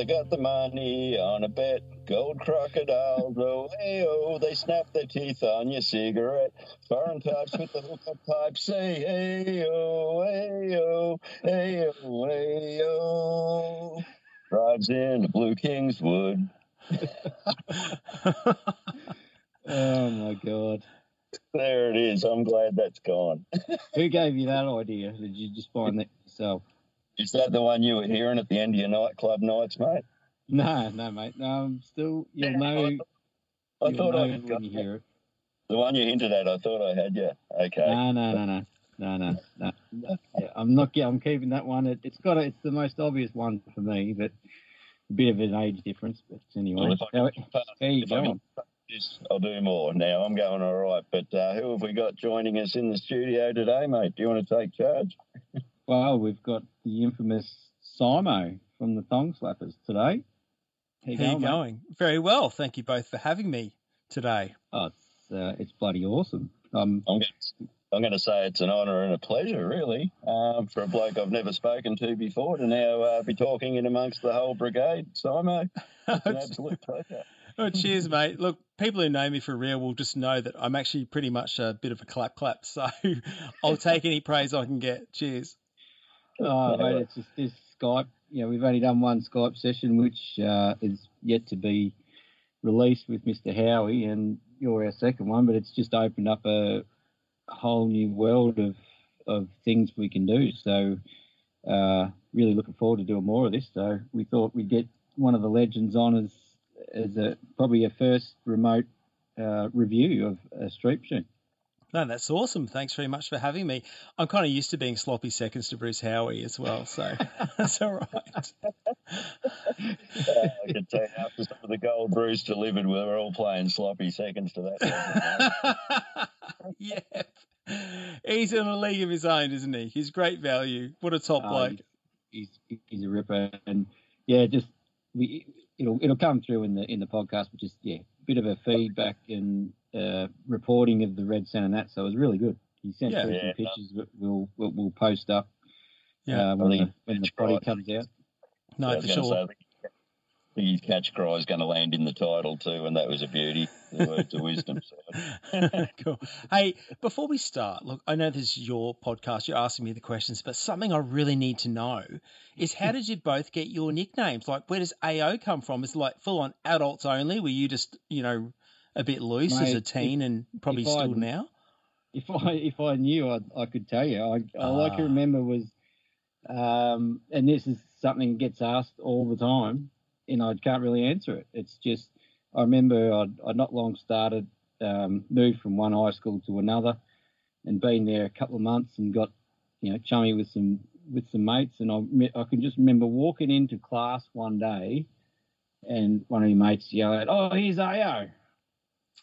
They got the money on a bet. Gold crocodiles, oh, hey, oh. They snap their teeth on your cigarette. Foreign types with the hookup pipe say, hey, oh, hey, oh, hey, oh, hey, oh. Drives in Blue Kingswood. Oh my god. There it is. I'm glad that's gone. Who gave you that idea? Did you just find that yourself? Is that the one you were hearing at the end of your nightclub nights, mate? No, no, mate. No, I'm still you'll know I you'll thought know I had when you hear it. the one you hinted at. I thought I had you. Okay. No, no, no, no. No, no, no. no. Yeah, I'm not. Yeah, I'm keeping that one. It, it's got. A, it's the most obvious one for me, but a bit of an age difference. But anyway, Well, I how, can- how you if I can going? Yes, I'll do more. Now I'm going all right. But uh, who have we got joining us in the studio today, mate? Do you want to take charge? Well, we've got the infamous Simo from the Thong Slappers today. How you How you going, mate? going? Very well. Thank you both for having me today. Oh, it's uh, it's bloody awesome. Um, I'm going. I'm going to say it's an honour and a pleasure, really, um, for a bloke I've never spoken to before to now uh, be talking in amongst the whole brigade. Simo, it's an absolute pleasure. Oh, cheers, mate. Look, people who know me for real will just know that I'm actually pretty much a bit of a clap clap. So I'll take any praise I can get. Cheers. Oh, mate, it's just this Skype. You know, we've only done one Skype session, which uh, is yet to be released with Mr. Howie, and you're our second one. But it's just opened up a whole new world of of things we can do. So, uh, really looking forward to doing more of this. So, we thought we'd get one of the legends on as as a probably a first remote uh, review of a street machine. No, that's awesome. Thanks very much for having me. I'm kind of used to being sloppy seconds to Bruce Howie as well, so that's all right. Uh, I can tell you after some of the gold Bruce delivered, we were all playing sloppy seconds to that. yeah. He's in a league of his own, isn't he? He's great value. What a top Uh, bloke. he's he's a ripper, and yeah, just we it'll it'll come through in the in the podcast, but just yeah, bit of a feedback and uh, reporting of the red sun and that. So it was really good. He sent Yeah. through Yeah. some pictures that we'll we'll, we'll post up Yeah. uh, when the when the it's body right. comes out. No, I for sure. say, I think his catch cry is going to land in the title too, and that was a beauty. The words of wisdom. So. cool. Hey, before we start, look, I know this is your podcast. You're asking me the questions, but something I really need to know is how did you both get your nicknames? Like, where does AO come from? Is it like full on adults only? Were you just, you know, a bit loose as Mate, a if- teen and probably still I'd- now? If I if I knew, I I could tell you. I all I Ah. can remember was, um, and this is something that gets asked all the time, and I can't really answer it. It's just I remember I'd, I'd not long started, um, moved from one high school to another, and been there a couple of months and got, you know, chummy with some with some mates, and I I can just remember walking into class one day, and one of your mates yelled, "Oh, here's AO."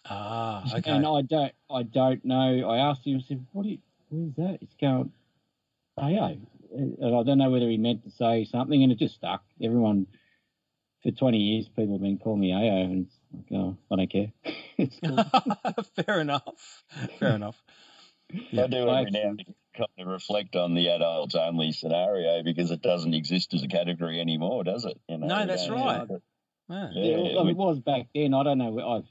Ah, okay. And I don't, I don't know. I asked him, I said, "What? Are you, what is that?" It's going, "AO," and I don't know whether he meant to say something, and it just stuck. Everyone, for 20 years, people have been calling me AO, and it's like, oh, I don't care. it's cool. Fair enough. Fair enough. Yeah. I do every Like- now and again kind of reflect on the adults only scenario because it doesn't exist as a category anymore, does it? You know, No, that's don't right. Have it. Yeah. Yeah, Yeah, well, it was back then. I don't know. I,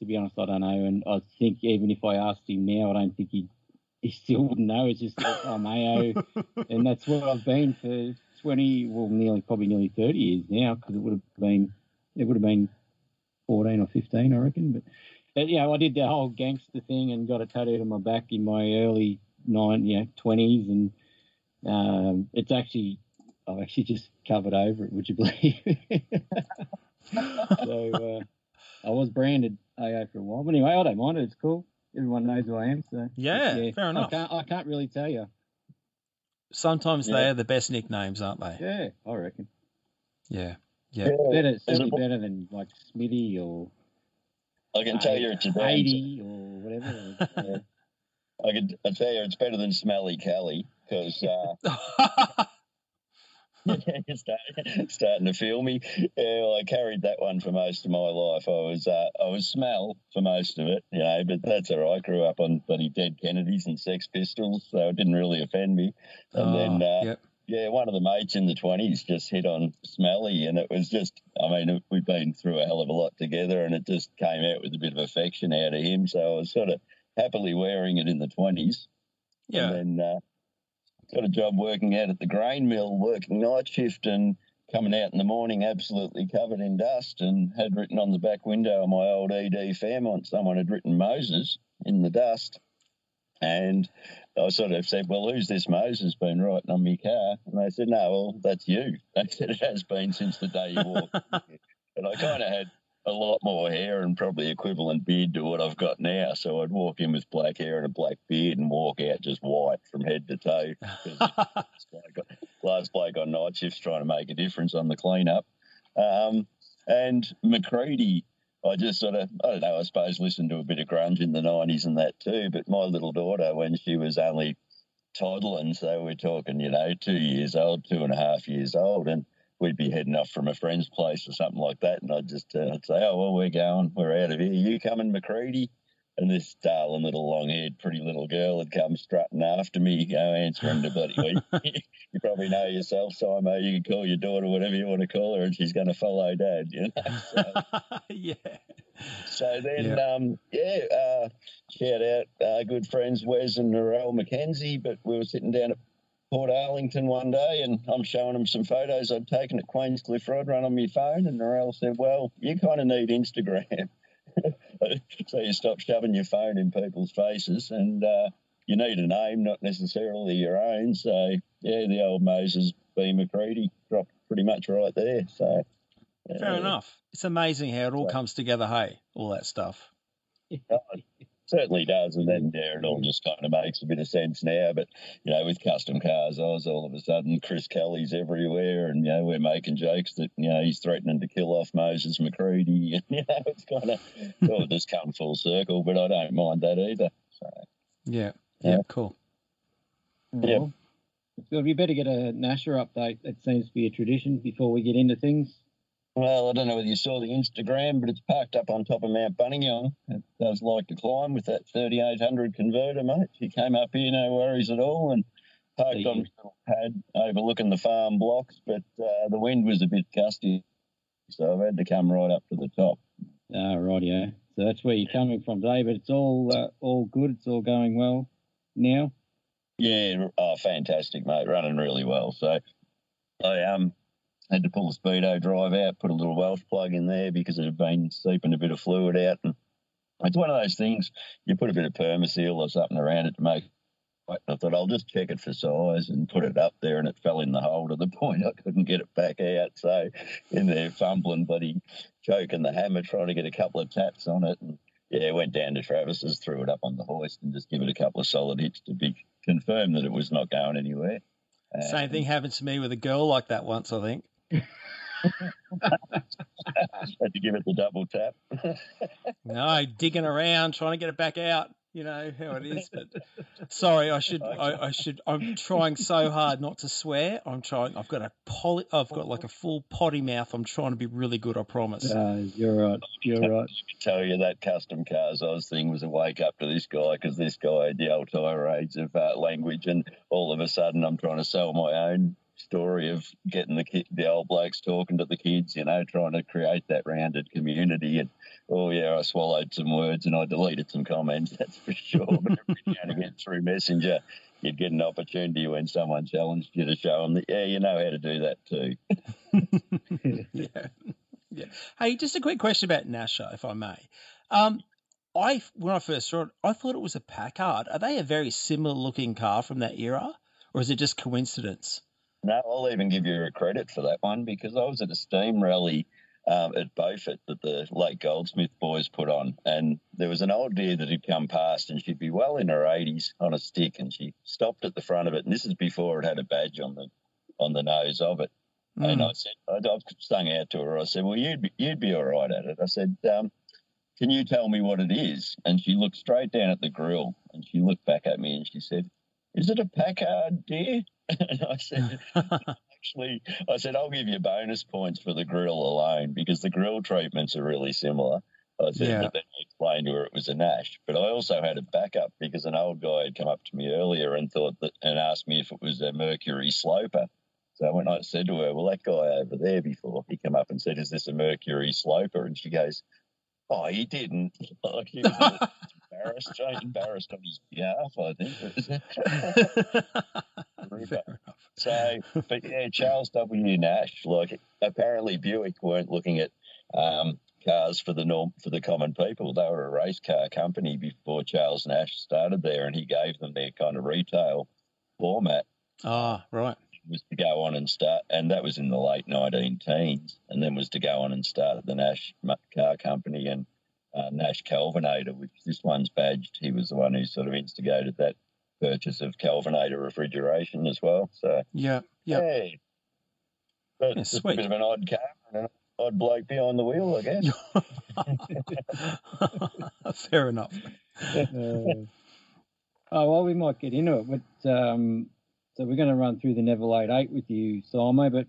to be honest, I don't know. And I think even if I asked him now, I don't think he he still wouldn't know. It's just that I'm AO, and that's where I've been for 20, well, nearly probably nearly 30 years now, because it would have been it would have been 14 or 15, I reckon. But, but you know, I did the whole gangster thing and got a tattoo on my back in my early nine, you know, 20s, and um, it's actually I've actually just covered over it. Would you believe? so uh, I was branded AA for a while, but anyway, I don't mind it. It's cool. Everyone knows who I am. So Yeah, fair enough. I can't, I can't really tell you. Sometimes they are the best nicknames, aren't they? Yeah, I reckon Yeah. Yeah. better, certainly a- better than like Smithy or I can tell you it's a eighty or whatever. Yeah. I can I tell you it's better than Smelly Kelly because uh, you're starting, starting to feel me. Yeah, well, I carried that one for most of my life. I was uh, I was smell for most of it, you know, but that's all right. I grew up on bloody Dead Kennedys and Sex Pistols, so it didn't really offend me. And Oh, then uh, yep. yeah, one of the mates in the 20s just hit on Smelly, and it was just, I mean, we've been through a hell of a lot together, and it just came out with a bit of affection out of him. So I was sort of happily wearing it in the 20s. Yeah. And then uh, got a job working out at the grain mill, working night shift, and coming out in the morning absolutely covered in dust, and had written on the back window of my old ED Fairmont, someone had written Moses in the dust. And I sort of said, Well, who's this Moses been writing on my car? And they said, No, well, that's you. They said, It has been since the day you walked. and I kind of had a lot more hair and probably equivalent beard to what I've got now. So I'd walk in with black hair and a black beard and walk out just white from head to toe. last bloke- on night shift's trying to make a difference on the cleanup. Um, and McCready, I just sort of, I don't know, I suppose listened to a bit of grunge in the 90s and that too. But my little daughter, when she was only toddling, so we're talking, you know, two years old, two and a half years old, and we'd be heading off from a friend's place or something like that. And I'd just uh, I'd say, oh, well, we're going, we're out of here. You coming, McCready? And this darling little long haired, pretty little girl had come strutting after me, go answering the bloody week. you probably know yourself, Simo. You can call your daughter whatever you want to call her, and she's going to follow dad, you know. So, yeah. so then, um, yeah, uh, shout out uh, good friends Wes and Narelle McKenzie. But we were sitting down at Portarlington one day, and I'm showing them some photos I'd taken at Queenscliff Rod Run on my phone, and Narelle said, "Well, you kind of need Instagram." so you stop shoving your phone in people's faces, and uh, you need a name, not necessarily your own. So yeah, the old Moses B McCready dropped pretty much right there. So Fair uh, enough. It's amazing how it all comes together. Hey, all that stuff. certainly does, and then yeah, it all just kind of makes a bit of sense now. But you know, with custom cars, I was all of a sudden Chris Kelly's everywhere, and you know, we're making jokes that you know he's threatening to kill off Moses McCready, and you know, it's kind of all just come full circle. But I don't mind that either. So Yeah. Yeah. Yeah. Cool. Yeah. Well, So we better get a Nasher update. That seems to be a tradition before we get into things. Well, I don't know whether you saw the Instagram, but it's parked up on top of Mount Buninyong. It does like to climb with that 3800 converter, mate. He came up here, no worries at all, and parked on his little pad overlooking the farm blocks, but uh, the wind was a bit gusty, so I've had to come right up to the top. Ah, right, yeah. So that's where you're coming from, David. It's all uh, all good. It's all going well now. Yeah, oh, fantastic, mate. Running really well. So I um had to pull the speedo drive out, put a little Welsh plug in there because it had been seeping a bit of fluid out, and it's one of those things. You put a bit of permaseal or something around it to make. I thought I'll just check it for size and put it up there, and it fell in the hole to the point I couldn't get it back out. So in there fumbling, bloody choking the hammer, trying to get a couple of taps on it, and yeah, went down to Travis's, threw it up on the hoist, and just give it a couple of solid hits to be confirm that it was not going anywhere. Same thing happened to me with a girl like that once, I think. Had to give it the double tap. No, digging around, trying to get it back out. You know how it is. But sorry, I should. I, I should. I'm trying so hard not to swear. I'm trying. I've got a poly. I've got like a full potty mouth. I'm trying to be really good. I promise. Uh, you're right. You're right. I tell you that custom cars Oz thing was a wake up to this guy because this guy had the old tirades of uh, language, and all of a sudden I'm trying to sell my own story of getting the kid, the old blokes talking to the kids, you know, trying to create that rounded community. And oh yeah, I swallowed some words and I deleted some comments. That's for sure. but every now and again through Messenger. You'd get an opportunity when someone challenged you to show them that, yeah, you know how to do that too. yeah. Yeah. Hey, just a quick question about Nasha, if I may. Um, I when I first saw it, I thought it was a Packard. Are they a very similar looking car from that era, or is it just coincidence? No, I'll even give you a credit for that one because I was at a steam rally um, at Beaufort that the late Goldsmith boys put on, and there was an old deer that had come past, and she'd be well in her 80s on a stick, and she stopped at the front of it, and this is before it had a badge on the on the nose of it. And Mm. I said, I, I sung out to her. I said, "Well, you'd be, you'd be all right at it." I said, um, "Can you tell me what it is?" And she looked straight down at the grill, and she looked back at me, and she said, "Is it a Packard deer?" and I said, actually, I said, I'll give you bonus points for the grill alone because the grill treatments are really similar. I said, Yeah. but then I explained to her it was a Nash. But I also had a backup because an old guy had come up to me earlier and thought that and asked me if it was a Mercury Sloper. So when I said to her, "Well, that guy over there before he came up and said, is this a Mercury Sloper?" and she goes, "Oh, he didn't." Like he was embarrassed, embarrassed on his behalf, I think. So, but yeah, Charles W. Nash. Like apparently Buick weren't looking at um, cars for the norm for the common people. They were a race car company before Charles Nash started there, and he gave them their kind of retail format. Ah, right. Was to go on and start, and that was in the late 19 teens, and then was to go on and start the Nash Car Company and uh, Nash Kelvinator, which this one's badged. He was the one who sort of instigated that purchase of Kelvinator refrigeration as well. So Yeah, yeah. hey, but Yeah, it's a bit of an odd car and an odd bloke behind the wheel, I guess. Fair enough. Uh, oh well, we might get into it, but um, so we're going to run through the Neville 88 with you, Simon. But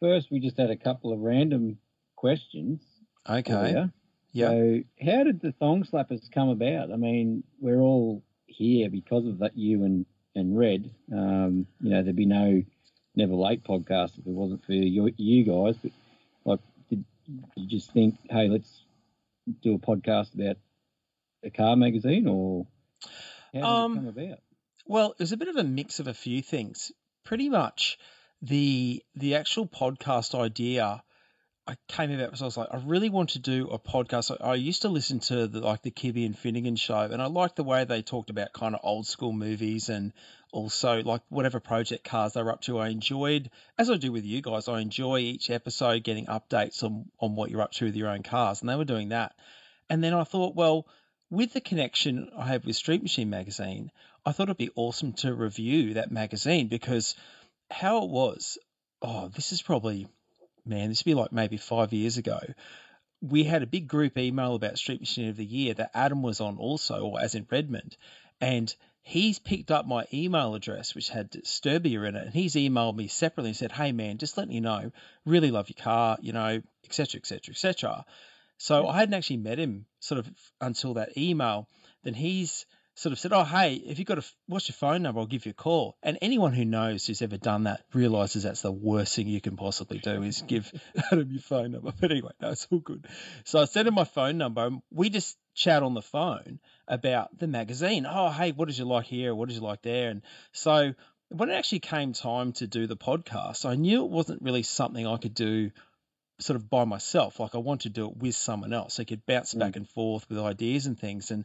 first, we just had a couple of random questions. Okay. you. Yeah. So, how did the Thong Slappers come about? I mean, we're all here because of that. You and and Red. Um, you know, there'd be no Never Late podcast if it wasn't for you, you guys. But like, did you just think, hey, let's do a podcast about a car magazine, or how did Um, it come about? Well, it was a bit of a mix of a few things. Pretty much the the actual podcast idea I came about because I was like, I really want to do a podcast. I, I used to listen to the like the Kibby and Finnegan show, and I liked the way they talked about kind of old school movies and also like whatever project cars they were up to. I enjoyed, as I do with you guys, I enjoy each episode getting updates on on what you're up to with your own cars, and they were doing that. And then I thought, well, with the connection I have with Street Machine magazine, I thought it'd be awesome to review that magazine because how it was, oh, this is probably, man, this would be like maybe five years ago. We had a big group email about Street Machine of the Year that Adam was on also, or as in Redmond. And he's picked up my email address, which had Sturbia in it, and he's emailed me separately and said, Hey man, just letting you know, really love your car, you know, etc. etc. etc. So I hadn't actually met him sort of until that email. Then he's sort of said, "Oh, hey, if you've got a what's your phone number? I'll give you a call." And anyone who knows who's ever done that realizes that's the worst thing you can possibly do is give Adam your phone number. But anyway, no, it's all good. So I sent him my phone number. and We just chat on the phone about the magazine. Oh, hey, what did you like here? What did you like there? And so when it actually came time to do the podcast, I knew it wasn't really something I could do sort of by myself. Like I want to do it with someone else. So I could bounce Mm. back and forth with ideas and things. And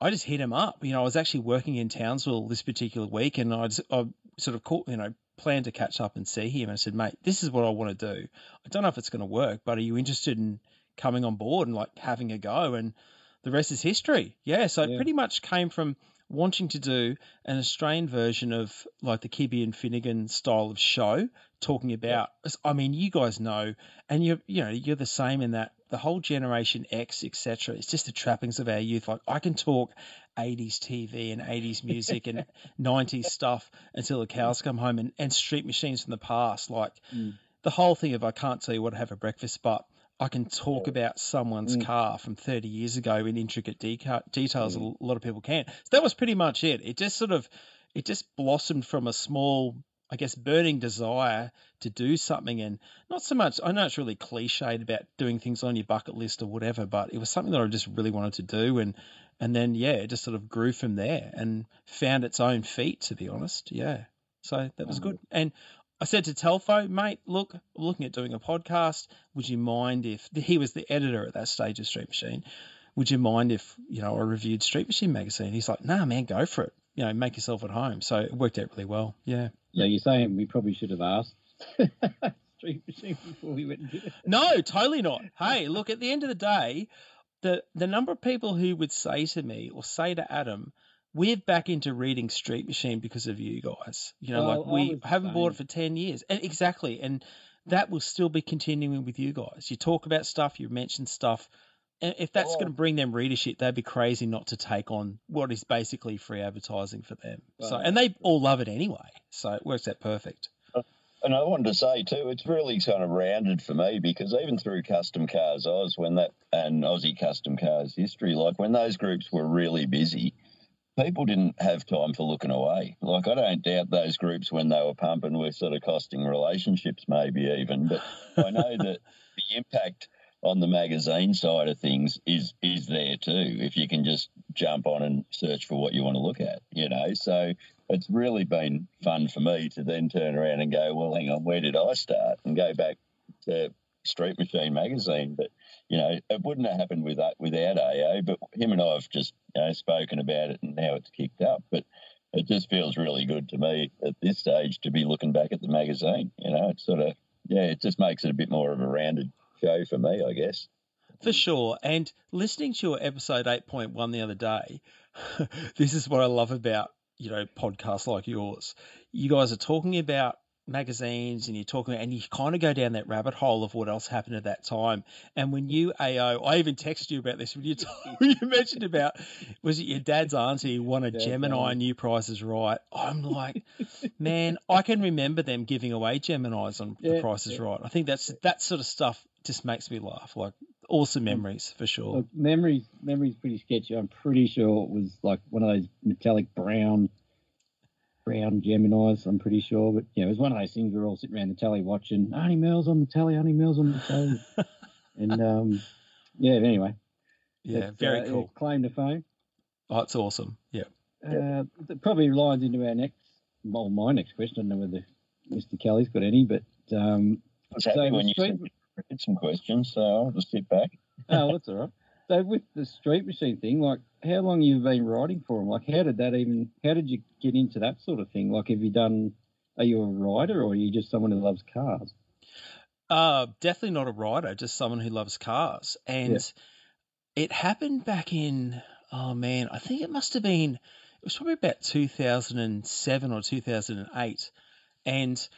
I just hit him up. You know, I was actually working in Townsville this particular week, and I, just, I sort of caught, you know, planned to catch up and see him. And I said, mate, this is what I want to do. I don't know if it's going to work, but are you interested in coming on board and like having a go? And the rest is history. Yeah. So it pretty much came from wanting to do an Australian version of like the Kibby and Finnegan style of show, talking about. I mean, you guys know, and you're you know you're the same in that the whole Generation X, etc. It's just the trappings of our youth. Like I can talk 80s TV and 80s music and 90s stuff until the cows come home, and, and street machines from the past. Like Mm. the whole thing of I can't tell you what to have for breakfast, but I can talk about someone's Mm. car from 30 years ago in intricate deca- details. Yeah. A lot of people can. So that was pretty much it. It just sort of, it just blossomed from a small, I guess, burning desire to do something. And not so much, I know it's really cliched about doing things on your bucket list or whatever, but it was something that I just really wanted to do. And, and then, yeah, it just sort of grew from there and found its own feet, to be honest. Yeah. So that was Oh. good. And I said to Telfo, mate, look, I'm looking at doing a podcast. Would you mind if he was the editor at that stage of Street Machine? Would you mind if you know I reviewed Street Machine magazine? He's like, Nah, man, go for it. You know, make yourself at home. So it worked out really well. Yeah. So you're saying we probably should have asked Street Machine before we went and did it? No, totally not. Hey, look, at the end of the day, the the number of people who would say to me or say to Adam, we're back into reading Street Machine because of you guys. You know, Well, like we haven't bought it for ten years. And exactly. And that will still be continuing with you guys. You talk about stuff, you mention stuff. If that's Oh. going to bring them readership, they'd be crazy not to take on what is basically free advertising for them. so, and they all love it anyway. So it works out perfect. Uh, and I wanted to say too, it's really kind of rounded for me because even through Custom Cars Oz, when that and Aussie Custom Cars History, like when those groups were really busy, people didn't have time for looking away. Like I don't doubt those groups when they were pumping were sort of costing relationships, maybe even. But I know that the impact on the magazine side of things is is there too. If you can just jump on and search for what you want to look at, you know. So it's really been fun for me to then turn around and go, well, hang on, where did I start? And go back to Street Machine magazine. But you know, it wouldn't have happened with without AO. But him and I have just you know, spoken about it, and now it's kicked up. But it just feels really good to me at this stage to be looking back at the magazine. You know, it's sort of yeah, it just makes it a bit more of a rounded show for me, I guess. For sure. And listening to your episode 8.1 the other day, this is what I love about, you know, podcasts like yours. You guys are talking about magazines and you're talking and you kind of go down that rabbit hole of what else happened at that time. And when you AO, I even texted you about this when you when you mentioned about was it your dad's auntie won a Gemini New Prices Right? I'm like, man, I can remember them giving away Geminis on yeah, the Prices yeah. Right. I think that's that sort of stuff just makes me laugh. Like awesome mm. memories for sure. Look, memories, memories, pretty sketchy. I'm pretty sure it was like one of those metallic brown, brown Geminis. I'm pretty sure, but yeah, it was one of those things we're all sitting around the telly watching. Arnie Mills on the telly, Arnie Mills on the telly, and um, yeah. Anyway, yeah, very uh, cool. claim to fame. Oh, it's awesome. Yeah. Uh, it probably lines into our next, well, my next question. I don't know whether Mr. Kelly's got any, but um, so when you read some questions, so I'll just sit back. oh, that's all right. So with the street machine thing, like how long you've been writing for them? Like how did that even? How did you get into that sort of thing? Like have you done? Are you a writer or are you just someone who loves cars? Uh, definitely not a writer, just someone who loves cars. And yeah. it happened back in oh man, I think it must have been it was probably about 2007 or 2008, and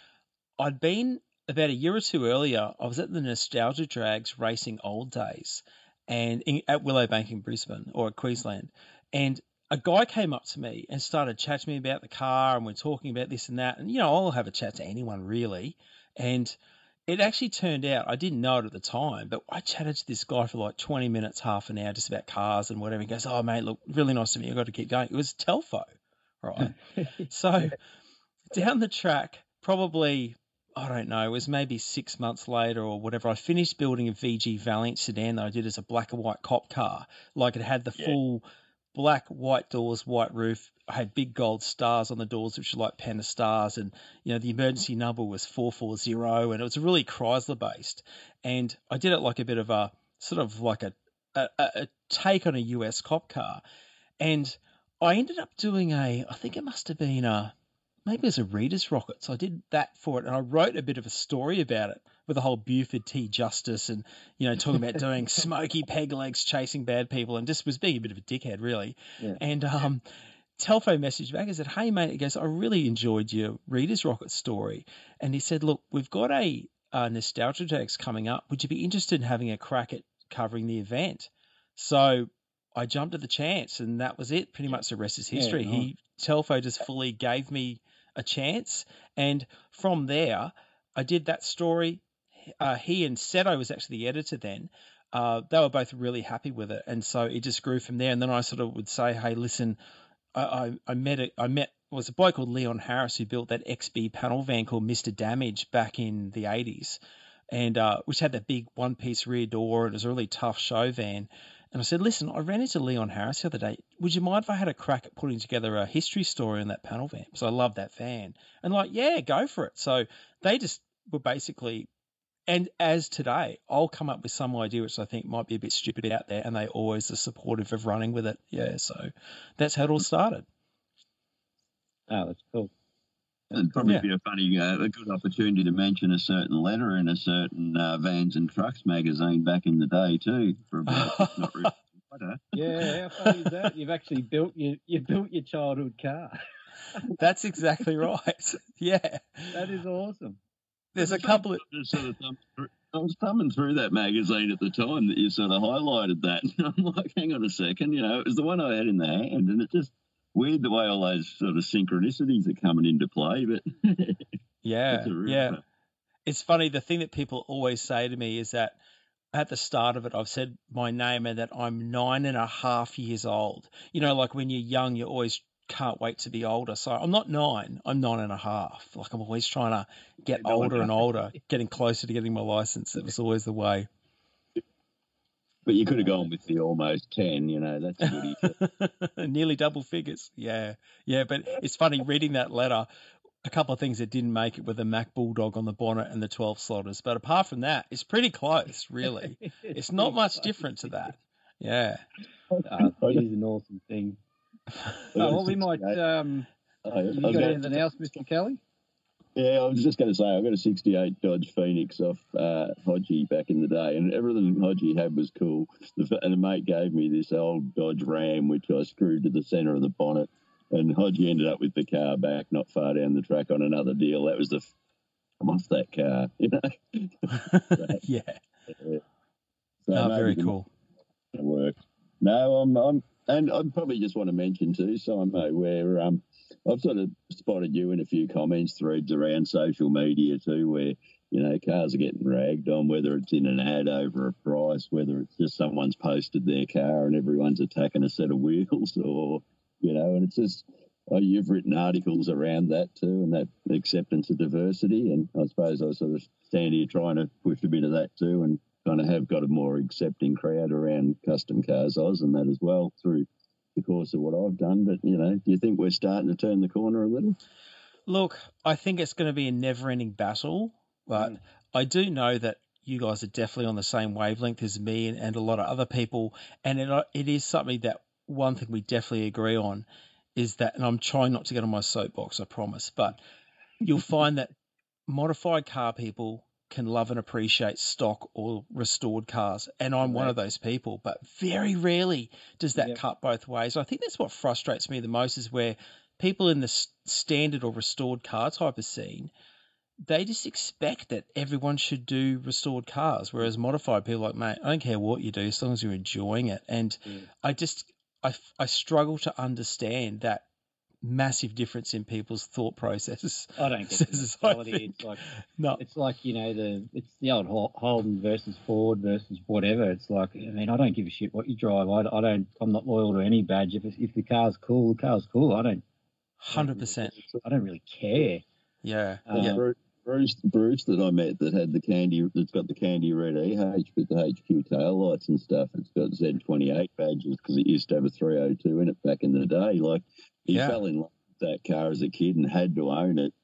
I'd been about a year or two earlier, I was at the Nostalgia Drags racing old days, and in, at Willowbank in Brisbane or Queensland, and a guy came up to me and started chatting to me about the car, and we're talking about this and that, and you know I'll have a chat to anyone really, and it actually turned out I didn't know it at the time, but I chatted to this guy for like 20 minutes, half an hour, just about cars and whatever. He goes, "Oh mate, look, really nice to meet you. I've got to keep going." It was Telfo, right? so down the track, probably I don't know, it was maybe six months later or whatever. I finished building a VG Valiant sedan that I did as a black and white cop car. Like it had the yeah. full black, white doors, white roof. I had big gold stars on the doors, which are like Panda stars, and you know the mm-hmm. emergency number was four four zero, and it was really Chrysler based. And I did it like a bit of a sort of like a a, a take on a US cop car, and I ended up doing a I think it must have been a maybe it was a reader's rocket. So I did that for it, and I wrote a bit of a story about it with the whole Buford T Justice, and you know talking about doing smoky peg legs, chasing bad people, and just was being a bit of a dickhead, really. Yeah. And um, Telfo messaged back and said, "Hey mate," he goes, "I really enjoyed your reader's rocket story," and he said, "Look, we've got a, a Nostalgia Drags coming up. Would you be interested in having a crack at covering the event?" So I jumped at the chance, and that was it. Pretty much the rest is history. Yeah, He Telfo just fully gave me a chance. And from there, I did that story. Uh, he and Seto was actually the editor then. Uh, they were both really happy with it, and so it just grew from there. And then I sort of would say, "Hey, listen, I, I, I met a, I met was a boy called Leon Harris who built that XB panel van called Mister Damage back in the '80s, and uh, which had that big one-piece rear door. It was a really tough show van." And I said, listen, I ran into Leon Harris the other day. Would you mind if I had a crack at putting together a history story on that panel van? So I love that van. And like, yeah, go for it. So they just were basically, and as today, I'll come up with some idea which I think might be a bit stupid out there, and they always are supportive of running with it. Yeah, so that's how it all started. Oh, that's cool. It'd probably yeah. be a funny, uh, a good opportunity to mention a certain letter in a certain uh, Vans and Trucks magazine back in the day too. For about not really yeah, how funny is that? You've actually built your you built your childhood car. That's exactly right. Yeah, that is awesome. There's a couple of. Sort of I was thumbing through that magazine at the time that you sort of highlighted that. I'm like, hang on a second, you know, it was the one I had in the hand, and it just weird the way all those sort of synchronicities are coming into play, but yeah, yeah. It's funny. The thing that people always say to me is that at the start of it, I've said my name and that I'm nine and a half years old. You know, like when you're young, you always can't wait to be older. So I'm not nine, I'm nine and a half. Like I'm always trying to get older and and a half. older, getting closer to getting my license. It was always the way. But you could have gone with the almost 10, you know, that's a goodie. Nearly double figures. Yeah. Yeah. But it's funny reading that letter. A couple of things that didn't make it were the Mack Bulldog on the bonnet and the 12 slotters. But apart from that, it's pretty close, really. It's not much different to that. Yeah. Uh, it is an awesome thing. Oh, well, we might. Um, I- you got got- anything else, Mr. Kelly? Yeah, I was just going to say, I got a 68 Dodge Phoenix off uh, Hodgie back in the day, and everything Hodgie had was cool. The, and a mate gave me this old Dodge Ram, which I screwed to the centre of the bonnet, and Hodgie ended up with the car back not far down the track on another deal. That was the. I'm off that car, you know? yeah. So Oh, very cool. it worked. No, I'm, I'm, and I probably just want to mention too, Simon, where um, I've sort of spotted you in a few comments threads around social media too, where you know cars are getting ragged on, whether it's in an ad over a price, whether it's just someone's posted their car and everyone's attacking a set of wheels, or you know, and it's just. Oh, you've written articles around that too, and that acceptance of diversity. And I suppose I sort of stand here trying to push a bit of that too, and kind of have got a more accepting crowd around custom cars Oz and that as well through the course of what I've done. But you know, do you think we're starting to turn the corner a little? Look, I think it's going to be a never ending battle, but Mm. I do know that you guys are definitely on the same wavelength as me and, and a lot of other people. And it, it is something that one thing we definitely agree on is that, and I'm trying not to get on my soapbox, I promise, but you'll find that modified car people can love and appreciate stock or restored cars. And I'm one of those people, but very rarely does that Yep. cut both ways. I think that's what frustrates me the most is where people in the standard or restored car type of scene, they just expect that everyone should do restored cars, whereas modified people are like, mate, I don't care what you do as long as you're enjoying it. And Yeah. I just, I, I struggle to understand that massive difference in people's thought processes. I don't get Says the as I mentality. think. It's like No, it's like you know the it's the old Hol- Holden versus Ford versus whatever. It's like I mean I don't give a shit what you drive. I, I don't. I'm not loyal to any badge. If it's, if the car's cool, the car's cool. I don't. hundred percent. I don't really care. Yeah, Um, yeah, Bruce, Bruce, Bruce that I met that had the candy, that's got the candy red EH with the HQ tail lights and stuff. It's got Z28 badges because it used to have a 302 in it back in the day. Like he Yeah. fell in love with that car as a kid and had to own it.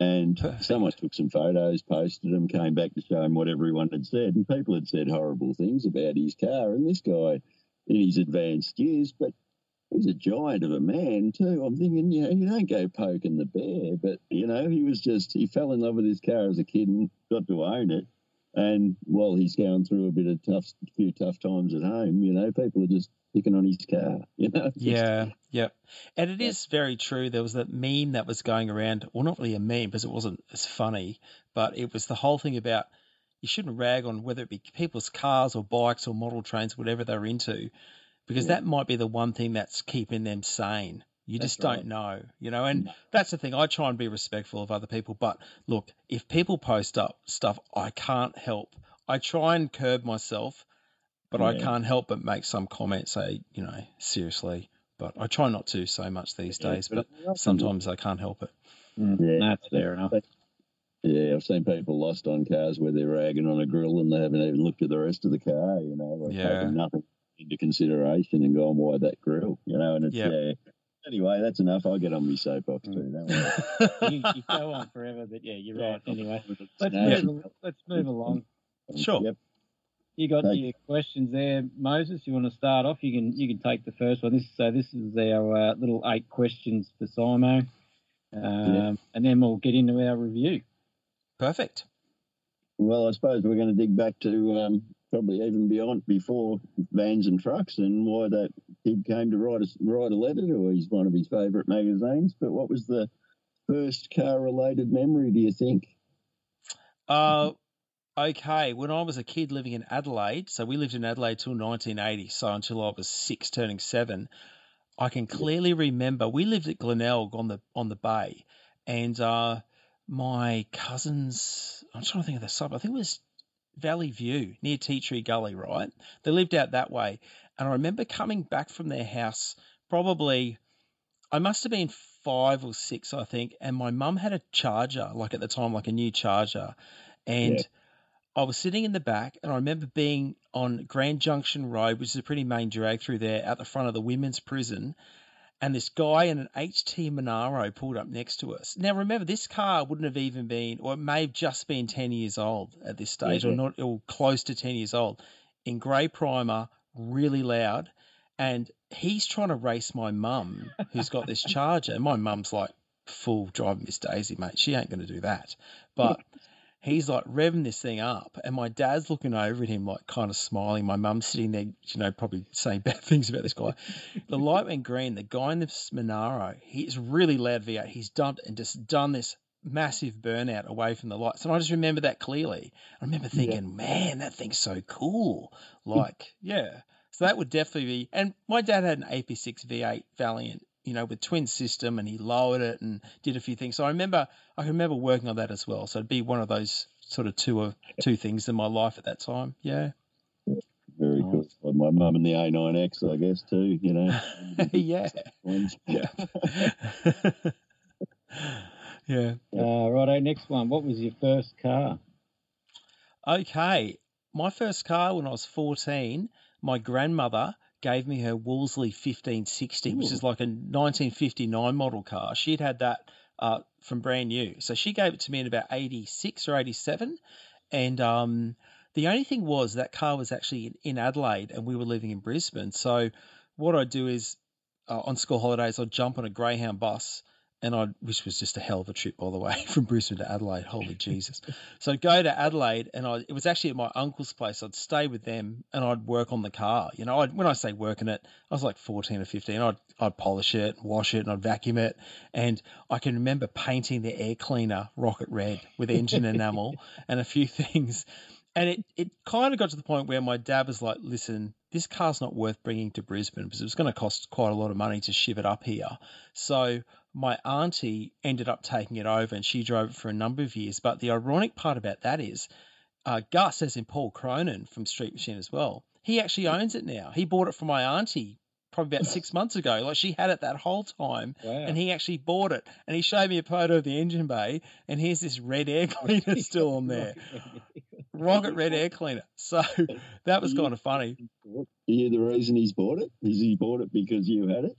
And Perfect. someone took some photos, posted them, came back to show him what everyone had said, and people had said horrible things about his car. And this guy, in his advanced years, but he's a giant of a man too. I'm thinking, you know, you don't go poking the bear, but you know, he was just he fell in love with his car as a kid and got to own it. And while he's going through a bit of tough, few tough times at home, you know, people are just picking on his car. You know, yeah, yeah. And it is very true. There was that meme that was going around, well, not really a meme because it wasn't as funny, but it was the whole thing about you shouldn't rag on whether it be people's cars or bikes or model trains, whatever they're into, because Yeah. that might be the one thing that's keeping them sane. You That's just don't right. know, you know, and No. that's the thing. I try and be respectful of other people, but look, if people post up stuff, I can't help. I try and curb myself, but I can't help but make some comment, say, you know, seriously. But I try not to so much these Yeah, days, but it- sometimes I can't help it. Mm, Yeah. That's fair enough. Yeah, I've seen people lost on cars where they're ragging on a grill and they haven't even looked at the rest of the car. You know, like Yeah. taking nothing into consideration and going, "Why that grill?" You know, and it's Yep. yeah. Anyway, that's enough. I'll get on my soapbox too. Don't you, you go on forever, but yeah, you're right. Anyway, let's No. move. Let's move along. Sure. Yep. You got Thank your questions there, Moses. You want to start off? You can. You can take the first one. This so this is our uh, little eight questions for Simo, um, Yeah. and then we'll get into our review. Perfect. Well, I suppose we're going to dig back to um, probably even beyond before vans and trucks and why that kid came to write a, write a letter to his one of his favourite magazines. But what was the first car related memory, do you think? Uh, okay. When I was a kid living in Adelaide, so we lived in Adelaide till 1980, so until I was six, turning seven, I can clearly remember we lived at Glenelg on the on the bay, and uh, my cousins. I'm trying to think of the sub. I think it was Valley View near Tea Tree Gully, right? They lived out that way. And I remember coming back from their house, probably, I must have been five or six, I think. And my mum had a charger, like at the time, like a new charger. And Yeah. I was sitting in the back, and I remember being on Grand Junction Road, which is a pretty main drag through there, at the front of the women's prison. And this guy in an HT Monaro pulled up next to us. Now, remember, this car wouldn't have even been, or it may have just been 10 years old at this stage, or not, or close to 10 years old, in grey primer, really loud. And he's trying to race my mum, who's got this charger. And my mum's like, full driving Miss Daisy, mate. She ain't going to do that. But he's like revving this thing up, and my dad's looking over at him, like kind of smiling. My mum's sitting there, you know, probably saying bad things about this guy. the light went green. The guy in the Monaro, he's really loud V8. He's dumped and just done this massive burnout away from the lights. And I just remember that clearly. I remember thinking, man, that thing's so cool. Like, yeah. So that would definitely be. And my dad had an AP6 V8 Valiant, you know, with twin system, and he lowered it and did a few things. So I remember, I can remember working on that as well. So it'd be one of those sort of two of two things in my life at that time. Yeah, Very Nice. cool. Like my mum and the A9X, I guess, too, you know. yeah, yeah, yeah. Uh, righto, next one. What was your first car? Okay, my first car when I was fourteen, my grandmother gave me her Wolseley 1560, which is like a 1959 model car. She'd had that uh, from brand new, so she gave it to me in about 86 or 87, and um, the only thing was that car was actually in, in Adelaide, and we were living in Brisbane. So what I'd do is uh, on school holidays, I'd jump on a Greyhound bus. And I, which was just a hell of a trip, by the way, from Brisbane to Adelaide. Holy Jesus! So I'd go to Adelaide, and I, it was actually at my uncle's place. I'd stay with them, and I'd work on the car. You know, I'd, when I say working it, I was like 14 or 15. I'd, I'd polish it, wash it, and I'd vacuum it. And I can remember painting the air cleaner rocket red with engine enamel and a few things. And it, it kind of got to the point where my dad was like, listen, this car's not worth bringing to Brisbane because it was going to cost quite a lot of money to ship it up here. So my auntie ended up taking it over and she drove it for a number of years. But the ironic part about that is uh, Gus, as in Paul Cronin from Street Machine as well, he actually owns it now. He bought it from my auntie probably about six months ago. Like she had it that whole time Wow. and he actually bought it and he showed me a photo of the engine bay and here's this red air cleaner still on there. Rocket red air cleaner. So that was kind of funny. Are you the reason he's bought it? Is he bought it because you had it?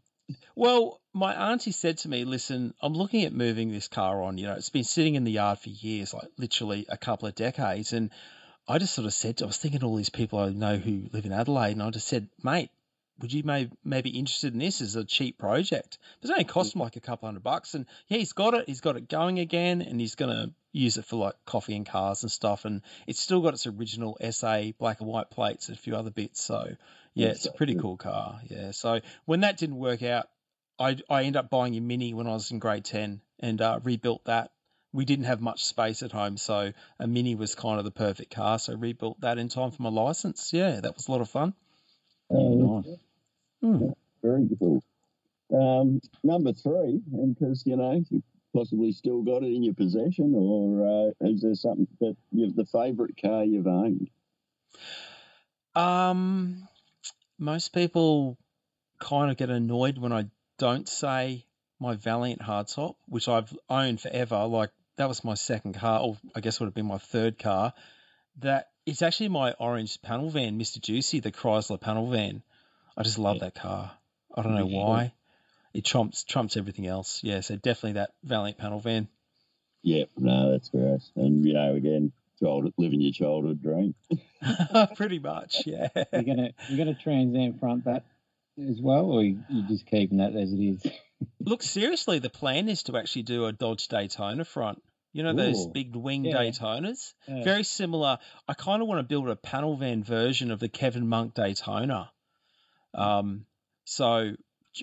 Well, my auntie said to me, "Listen, I'm looking at moving this car on. You know, it's been sitting in the yard for years, like literally a couple of decades." And I just sort of said, I was thinking of all these people I know who live in Adelaide, and I just said, "Mate, would you may maybe interested in this as a cheap project? It's only cost him like a couple hundred bucks, and yeah, he's got it. He's got it going again, and he's gonna use it for like coffee and cars and stuff. And it's still got its original SA black and white plates and a few other bits. So yeah, it's a pretty cool car. Yeah. So when that didn't work out, I I ended up buying a Mini when I was in grade ten and uh, rebuilt that. We didn't have much space at home, so a Mini was kind of the perfect car. So rebuilt that in time for my license. Yeah, that was a lot of fun. Nice. Hmm. Very cool. Um, number three, and because you know you possibly still got it in your possession, or uh, is there something that you've the favourite car you've owned? Um, most people kind of get annoyed when I don't say my Valiant hardtop, which I've owned forever. Like that was my second car, or I guess would have been my third car. That it's actually my orange panel van, Mr. Juicy, the Chrysler panel van. I just love that car. I don't know why. It trumps trumps everything else. Yeah, so definitely that Valiant panel van. Yeah, no, that's great. And you know, again, child, living your childhood dream. Pretty much, yeah. You're gonna you're gonna Trans Am front that as well, or you, you just keeping that as it is? Look, seriously, the plan is to actually do a Dodge Daytona front. You know those Ooh. big wing Yeah. Daytonas? Yeah. Very similar. I kind of want to build a panel van version of the Kevin Monk Daytona. Um, so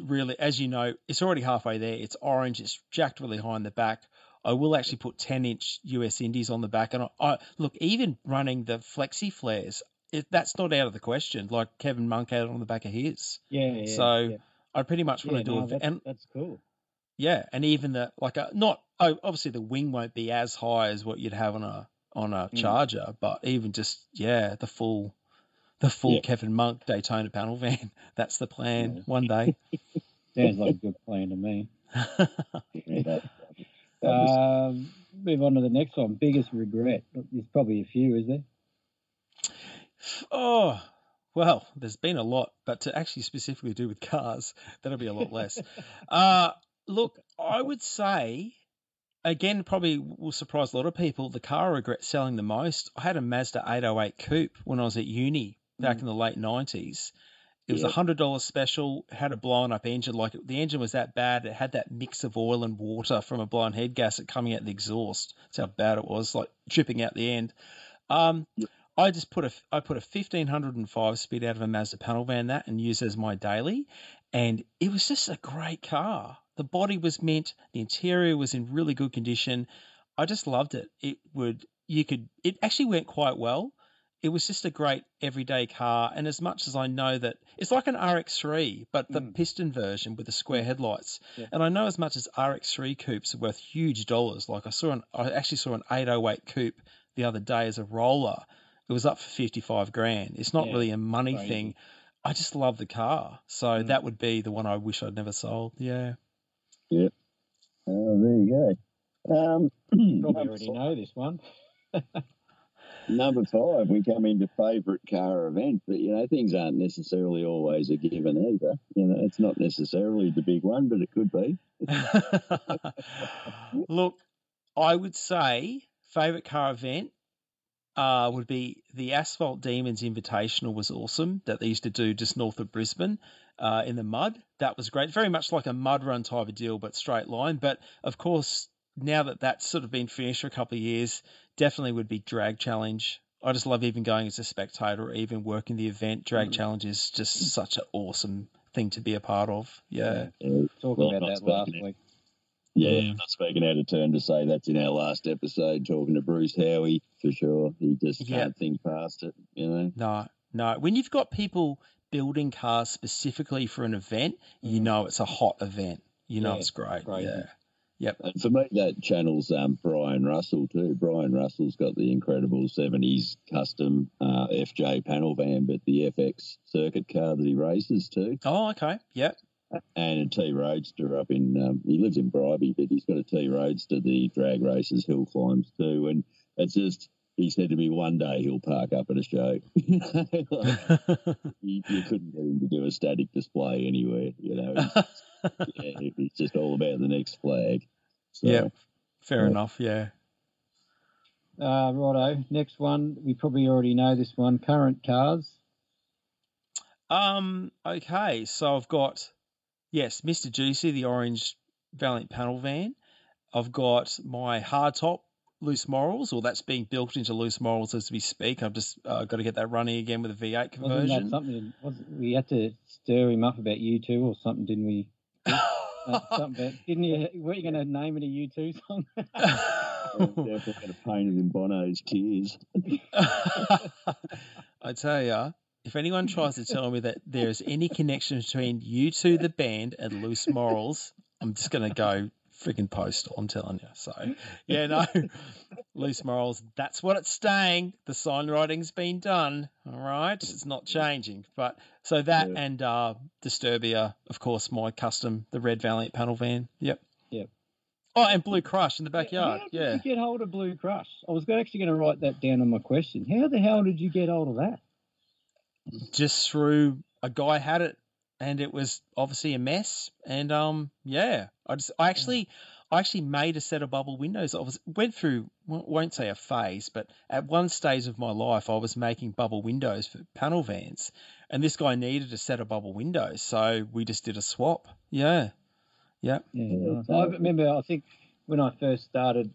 really, as you know, it's already halfway there. It's orange. It's jacked really high in the back. I will actually put 10 inch US Indies on the back. And I, I look, even running the flexi flares, it, that's not out of the question. Like Kevin Monk had it on the back of his. Yeah. yeah So, yeah. I pretty much want Yeah, to do no, it. that's, And that's cool. yeah, and even the like a not oh obviously the wing won't be as high as what you'd have on a on a Mm. Charger, but even just yeah, the full the full Yeah. Kevin Monk Daytona panel van. That's the plan. Yeah. One day. Sounds like a good plan to me. Yeah, that- that was- Um, move on to the next one. Biggest regret. There's probably a few, is there? oh, well, there's been a lot, but to actually specifically do with cars, that'll be a lot less. uh, look, I would say, again, probably will surprise a lot of people. The car I regret selling the most. I had a Mazda 808 Coupe when I was at uni back Mm. in the late 90s. It was a hundred dollars special. Had a blown up engine. Like the engine was that bad. It had that mix of oil and water from a blown head gasket coming out the exhaust. That's how bad it was. Like dripping out the end. Um. I just put a I put a fifteen hundred and five speed out of a Mazda panel van that and used as my daily, and it was just a great car. The body was mint. The interior was in really good condition. I just loved it. It would you could it actually went quite well. It was just a great everyday car, and as much as I know that it's like an RX3, but the Mm. piston version with the square headlights, Yeah. and I know as much as RX3 coupes are worth huge dollars. Like I saw an, I actually saw an 808 coupe the other day as a roller. It was up for 55 grand. It's not Yeah, really a money crazy. thing. I just love the car, so Mm. that would be the one I wish I'd never sold. Yeah. Yep. Oh, there you go. Um, Probably already know this one. number five, we come into favourite car event, but you know things aren't necessarily always a given either. You know, it's not necessarily the big one, but it could be. Look, I would say favorite car event uh, would be the Asphalt Demons Invitational was awesome that they used to do just north of Brisbane uh, in the mud. That was great. Very much like a mud run type of deal, but straight line. But of course, now that that's sort of been finished for a couple of years, definitely would be Drag Challenge. I just love even going as a spectator or even working the event. Drag Mhm. Challenge is just such an awesome thing to be a part of. Yeah. Uh, Talking Well, about that last speaking week. yeah, Yeah. I'm not speaking out of turn to say that's in our last episode, talking to Bruce Howie for sure. He just Yeah. can't think past it, you know. No, no. When you've got people building cars specifically for an event, you Mhm. know it's a hot event. You know Yeah, it's great. crazy. Yeah. And for me, that channels um, Brian Russell too. Brian Russell's got the incredible 70s custom uh, FJ panel van, but the FX circuit car that he races too. Oh, okay. Yep. And a T Roadster up in, um, he lives in Bribie, but he's got a T Roadster that he drag races, hill climbs too. And it's just, he said to me one day he'll park up at a show. You, you couldn't get him to do a static display anywhere, you know. He's, yeah, he's just all about the next flag. So, yeah. Fair Yeah. enough. Yeah. Uh, righto. Next one. We probably already know this one. Current cars. Um. Okay. So I've got yes, Mr. Juicy, the orange Valiant panel van. I've got my hardtop loose morals, or that's being built into loose morals as we speak. I've just uh, got to get that running again with a V8 conversion. Wasn't that something? Was we had to stir him up about you two or something, didn't we? Uh, something didn't you? Were you going to name it a U2 song? I'm definitely going to paint it in Bono's tears. I tell you, if anyone tries to tell me that there is any connection between U2, the band, and Loose Morals, I'm just going to go freaking postal. I'm telling you. So, yeah, no, Loose Morals, that's what it's staying. The sign writing's been done. All right. It's not changing. But so that Yeah. and uh, Disturbia, of course, my custom, the Red Valiant panel van. Yep. Yep. Oh, and Blue Crush in the backyard. How did Yeah. you get hold of Blue Crush? I was actually going to write that down on my question. How the hell did you get hold of that? just through a guy had it and it was obviously a mess and um yeah i just i actually i actually made a set of bubble windows i was went through won't say a phase but at one stage of my life i was making bubble windows for panel vans and this guy needed a set of bubble windows so we just did a swap yeah yeah Yeah. I remember. I think when I first started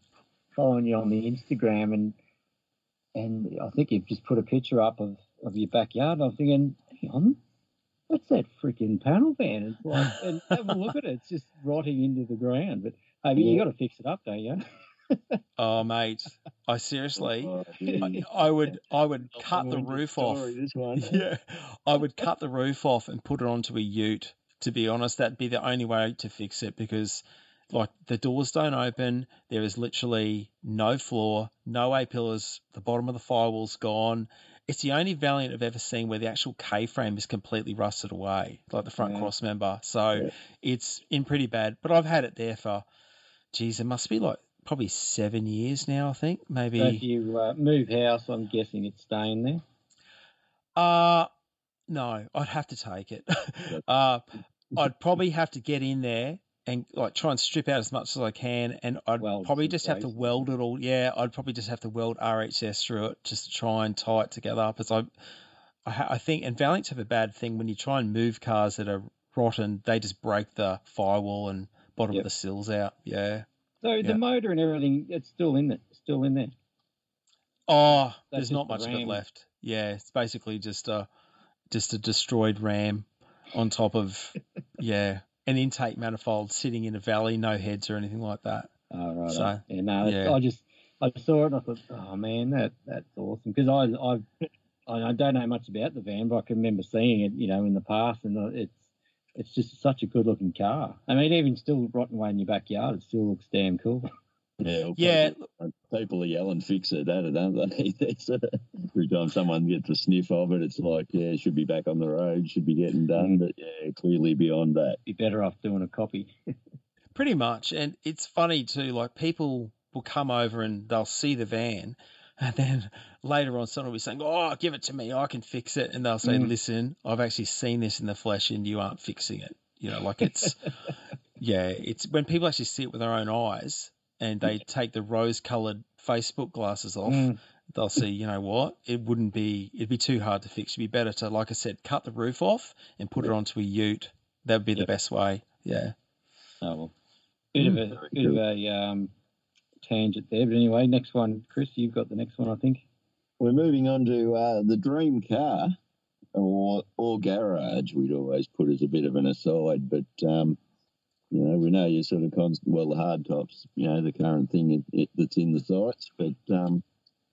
following you on the Instagram, and and I think you've just put a picture up of, of your backyard. I'm thinking, hang on, what's that freaking panel van? It's like, and have a look at it. It's just rotting into the ground. But hey, you Yeah. got to fix it up, don't you? oh mate i seriously Oh. I, I would i would cut the roof off This one. yeah, I would cut the roof off and put it onto a ute. To be honest, that'd be the only way to fix it because like the doors don't open. There is literally no floor, no A pillars. The bottom of the firewall's gone. It's the only Valiant I've ever seen where the actual K frame is completely rusted away, like the front Yeah. cross member. So Yeah. it's in pretty bad. But I've had it there for, geez, it must be like probably seven years now. I think maybe. So if you uh, move house, I'm guessing it's staying there. Uh no, I'd have to take it. uh, I'd probably have to get in there and like try and strip out as much as I can, and I'd Weld probably just have to weld it all. Yeah, I'd probably just have to weld RHS through it just to try and tie it together. Because I, I, I think, and Valiants have a bad thing when you try and move cars that are rotten, they just break the firewall and bottom Yep. of the sills out. Yeah. So Yeah. the motor and everything, it's still in it, still in there. Oh, That's there's not much of it left. Yeah, it's basically just a just a destroyed RAM on top of yeah an intake manifold sitting in a valley, no heads or anything like that. Oh, right. So, yeah, no, yeah. I just I saw it and I thought, oh man, that that's awesome because I I I don't know much about the van, but I can remember seeing it, you know, in the past, and uh, it's it's just such a good looking car. I mean, even still rotting away in your backyard, it still looks damn cool. Yeah, Yeah, People, people are yelling, fix it, that, don't they? It's, every time someone gets a sniff of it, it's like, yeah, it should be back on the road, should be getting done. But yeah, clearly beyond that. Be better off doing a copy. pretty much. And it's funny too. Like people will come over and they'll see the van, and then later on someone will be saying, "Oh, give it to me, I can fix it," and they'll say, Mm. "Listen, I've actually seen this in the flesh, and you aren't fixing it." You know, like it's yeah, it's when people actually see it with their own eyes and they take the rose-colored Facebook glasses off. Mm. They'll see, you know what? It wouldn't be. It'd be too hard to fix. It'd be better to, like I said, cut the roof off and put it onto a Ute. That would be the best way. Yeah. Oh well, bit of a bit of a um, tangent there, but anyway, next one, Chris, you've got the next one, I think. We're moving on to uh, the dream car or or garage. We'd always put as a bit of an aside, but um, you know we know you're sort of constant. Well, the hard tops, you know, the current thing it, it, that's in the sights. But um,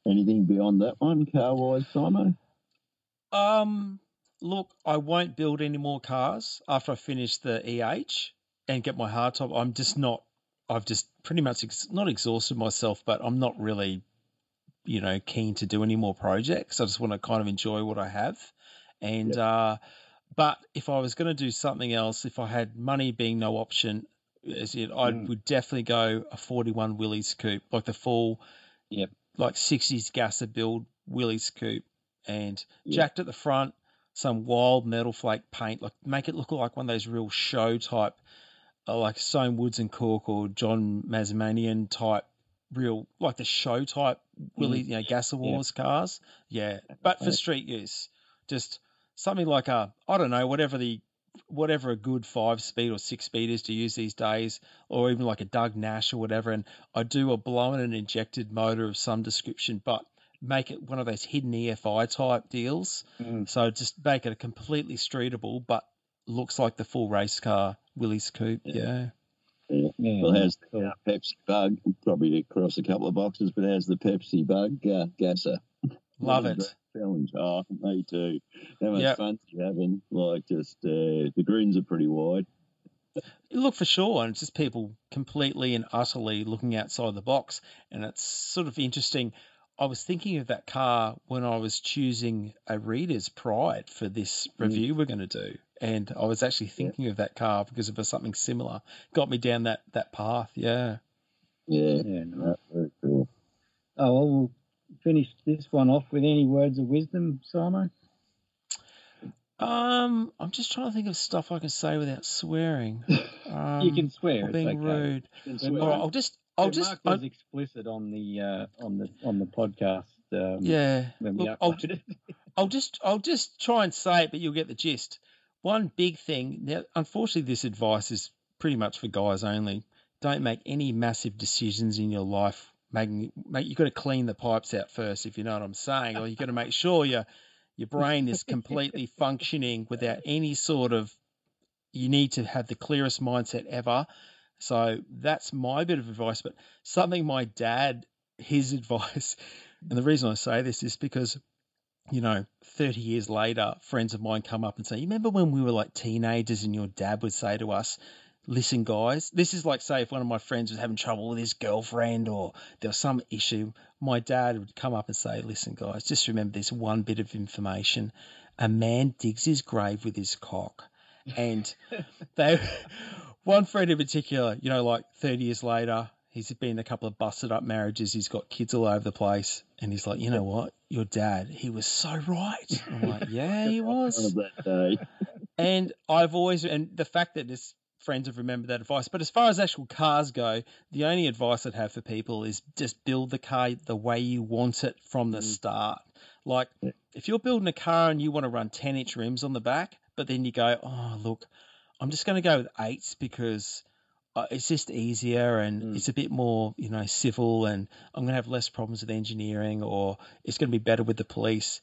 anything beyond that one, car wise, Simo? Um, look, I won't build any more cars after I finish the EH and get my hardtop. I'm just not. I've just pretty much ex- not exhausted myself, but I'm not really, you know, keen to do any more projects. I just want to kind of enjoy what I have, and uh, but if I was going to do something else, if I had money being no option, as it, I Mm. would definitely go a 41 Willys coupe, like the full, Yep. like 60s Gasser build Willys coupe, and Yeah. jacked at the front, some wild metal flake paint, like make it look like one of those real show type, uh, like Stone Woods and Cook or John Mazmanian type, real like the show type Willie, you know, Gasser Wars cars. Yeah, but for street use, just something like a I don't know whatever the whatever a good five speed or six speed is to use these days, or even like a Doug Nash or whatever. And I do a blown and injected motor of some description, but make it one of those hidden EFI type deals. Mm. So just make it a completely streetable, but looks like the full race car Willys coupe. Yeah. Yeah. Yeah, Well, how's the uh, Pepsi bug? Probably across a couple of boxes, but how's the Pepsi bug uh, gasser? Love it. Challenge. Oh, me too. How much Yep. fun you having? Like, just uh, the greens are pretty wide. Look for sure, and it's just people completely and utterly looking outside the box, and it's sort of interesting. I was thinking of that car when I was choosing a reader's pride for this Mm. review we're going to do, and I was actually thinking of that car because it was something similar. Got me down that that path. Yeah. Yeah, Yeah, no, very cool. Oh, well, we'll finish this one off with any words of wisdom, Simon. Um, I'm just trying to think of stuff I can say without swearing. Um, you can swear. being okay. rude. Swear. All right, I'll just, I'll Yeah, just, Mark was explicit on the uh, on the on the podcast. Um, yeah. Look, I'll. I'll just I'll just try and say it, but you'll get the gist. One big thing now, unfortunately, this advice is pretty much for guys only. Don't make any massive decisions in your life. Making, make you've got to clean the pipes out first, if you know what I'm saying, or you've got to make sure your your brain is completely functioning without any sort of. You need to have the clearest mindset ever. So that's my bit of advice. But something my dad, his advice, and the reason I say this is because you know, 30 years later, friends of mine come up and say, You remember when we were like teenagers and your dad would say to us, listen, guys, this is like, say, if one of my friends was having trouble with his girlfriend or there was some issue, my dad would come up and say, listen, guys, just remember this one bit of information. A man digs his grave with his cock. And they, one friend in particular, you know, like 30 years later, he's been in a couple of busted up marriages. He's got kids all over the place. And he's like, you know what? Your dad, he was so right. I'm like, yeah, he was. that day. And I've always, and the fact that his friends have remembered that advice. But as far as actual cars go, the only advice I'd have for people is just build the car the way you want it from the Mm. start. Like, if you're building a car and you want to run 10 inch rims on the back, but then you go, oh, look, I'm just going to go with eights because uh, it's just easier and Mm. it's a bit more, you know, civil and I'm going to have less problems with engineering or it's going to be better with the police.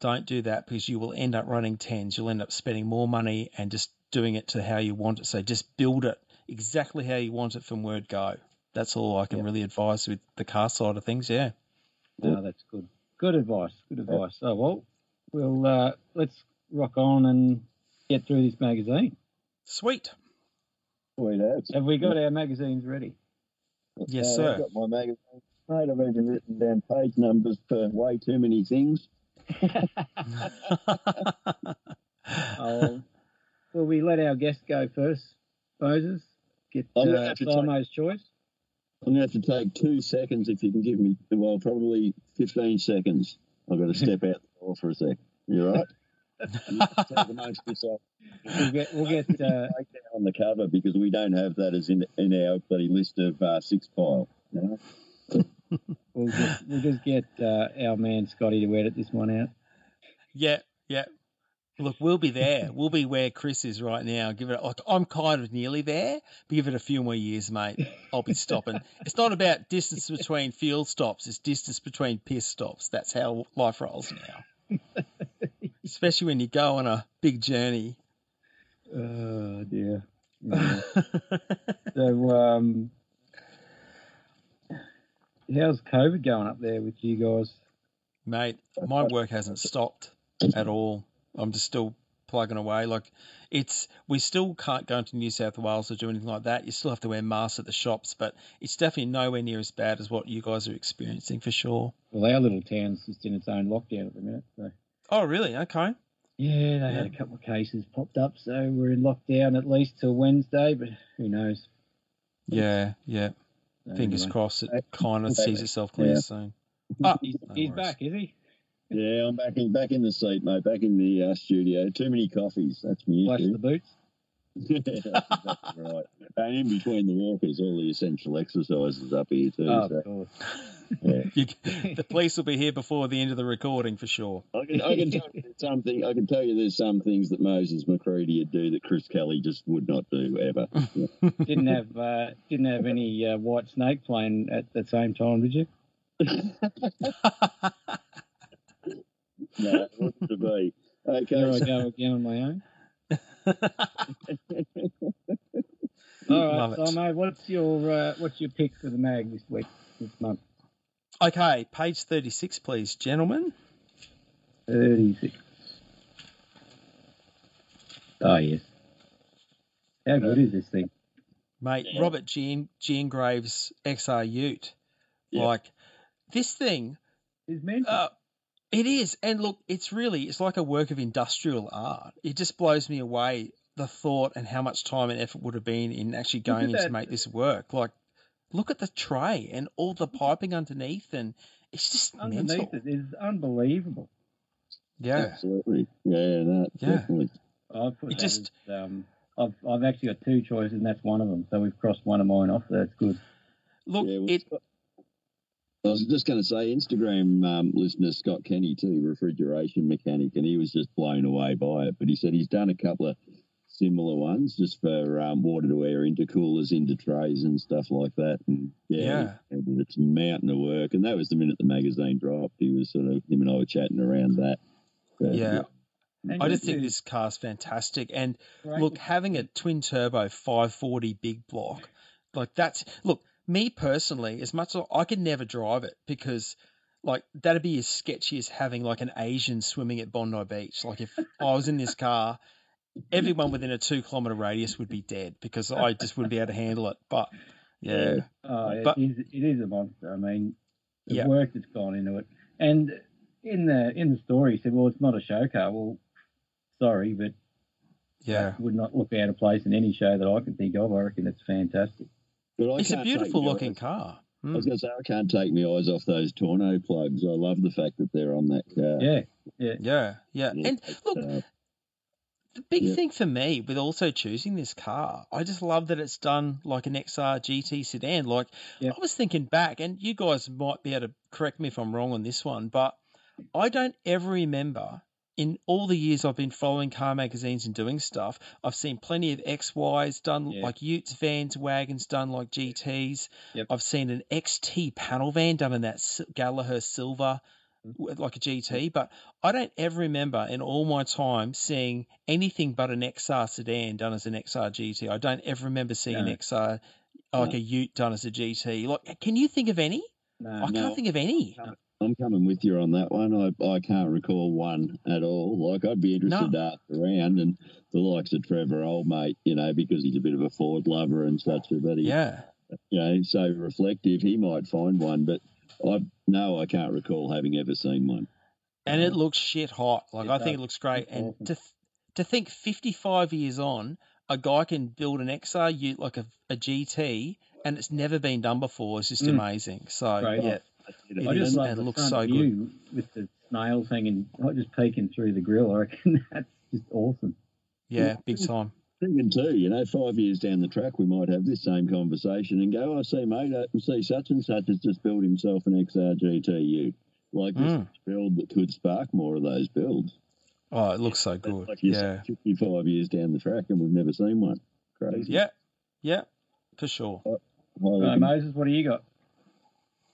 Don't do that because you will end up running tens. You'll end up spending more money and just doing it to how you want it. So just build it exactly how you want it from word go. That's all I can Yeah. really advise with the car side of things. Yeah. No, that's good. Good advice. Good advice. Oh well, we'll uh, let's rock on and get through this magazine. Sweet. Sweet as. Have we got our magazines ready? Yes, Uh, sir. I've got my magazine. Mate, I've even written down page numbers for way too many things. Oh, will we let our guest go first, Moses? Get I'm gonna uh, have to take- Simo's choice. I'm going to have to take two seconds if you can give me, well, probably 15 seconds. I've got to step out the door for a sec. You all right? You can take amongst yourself. We'll get we'll get uh, on the cover because we don't have that as in, in our bloody list of uh, six pile. You know? we'll just we'll just get uh, our man Scotty to edit this one out. Yeah, yeah. Look, we'll be there. We'll be where Chris is right now. Give it like I'm kind of nearly there, but give it a few more years, mate. I'll be stopping. it's not about distance between field stops; it's distance between piss stops. That's how life rolls now. Especially when you go on a big journey. Oh dear. Yeah. so um, how's COVID going up there with you guys? Mate, my work hasn't stopped at all. I'm just still plugging away. Like it's we still can't go into New South Wales or do anything like that. You still have to wear masks at the shops, but it's definitely nowhere near as bad as what you guys are experiencing for sure. Well, our little town's just in its own lockdown at the minute. So Oh, really? Okay. yeah, they had a couple of cases popped up, so we're in lockdown at least till Wednesday. But who knows? Yeah, yeah. So Fingers anyway. crossed it Uh, kind of sees itself clear yeah. soon. Ah, He's, No he's back, is he? Yeah, I'm back in back in the seat, mate. Back in the uh, studio. Too many coffees. That's me Flash the boots. Yeah, that's exactly right. And in between the walkers, all the essential exercises up here too. Oh, so, of course. yeah. You, the police will be here before the end of the recording for sure. I can, I can tell you there's something. I can tell you there's some things that Moses McCready would do that Chris Kelly just would not do ever. didn't have uh, didn't have any uh, Whitesnake playing at the same time, did you? No, it wasn't to be. Okay, There I go again on my own. All Love right, it. Simo, what's your uh, what's your pick for the mag this week, this month? Okay, page 36, please, gentlemen. Thirty six. Oh yes. How good is this thing? Mate, Yeah. Robert Jean, Jean Graves XR Ute. Yeah. Like, this thing, is mental. uh, it is. And look, it's really, it's like a work of industrial art. It just blows me away the thought and how much time and effort would have been in actually going in to make this work. Like, look at the tray and all the piping underneath, and it's just Underneath mental. it is unbelievable. Yeah. Absolutely. Yeah, no, Yeah. definitely. I've put It that just- as, um, I've I've actually got two choices, and that's one of them. So we've crossed one of mine off. That's good. Look, Yeah, well, it, I was just going to say, Instagram um, listener Scott Kenny too, refrigeration mechanic, and he was just blown away by it. But he said he's done a couple of similar ones just for um, water to air intercoolers into trays and stuff like that. And yeah, he- it's a mountain of work. And that was the minute the magazine dropped. He was sort of him and I were chatting around that. But, yeah. And I just think do this car's fantastic. And great look, having a twin turbo 540 big block, like that's look, me personally, as much as I could never drive it because like that'd be as sketchy as having like an Asian swimming at Bondi Beach. Like if I was in this car everyone within a two kilometre radius would be dead because I just wouldn't be able to handle it. But yeah, Oh, But- is, it is a monster. I mean, the Yeah. work that's gone into it. And in the in the story, he said, "Well, it's not a show car." Well, sorry, but yeah. would not look out of place in any show that I can think of. I reckon it's fantastic. But I It's a beautiful looking eyes- car. I Mm. was going to say I can't take my eyes off those Torno plugs. I love the fact that they're on that car. Yeah, Yeah, yeah. Yeah, And look, uh, the big Yeah. thing for me with also choosing this car, I just love that it's done like an XR GT sedan. Like Yeah. I was thinking back, and you guys might be able to correct me if I'm wrong on this one, but I don't ever remember in all the years I've been following car magazines and doing stuff, I've seen plenty of XYs done Yeah. like Utes, vans, wagons done like GTs. Yep. I've seen an XT panel van done in that Gallagher silver, Mm-hmm. like a GT, but I don't ever remember in all my time seeing anything but an XR sedan done as an XR GT. I don't ever remember seeing an No. XR like No. a Ute done as a GT. Like, can you think of any? no, I can't think of any. I'm coming with you on that one. I, I can't recall one at all. Like I'd be interested to ask around and the likes of Trevor, old mate, you know, because he's a bit of a Ford lover and such. But he, Yeah, you know, so reflective, he might find one. But I no, I can't recall having ever seen one. and it looks shit hot. Like It I think it looks great. It's And awesome. to th- to think 55 years on, a guy can build an XR Ute like a, a GT, and it's never been done before. Is just Mm. amazing. So Great. yeah, I just is, love and the looks front so good. view with the snails hanging, not just peeking through the grill. I reckon that's just awesome. yeah, big time. Thinking too, you know, five years down the track, we might have this same conversation and go, "I see, mate, I see such and such has just built himself an XR GTU." Like this Mm. build that could spark more of those builds. Oh, it looks so good. Like Yeah, 55 years down the track and we've never seen one. Crazy. yeah, yeah, for sure. Highly Right, Moses, what do you got?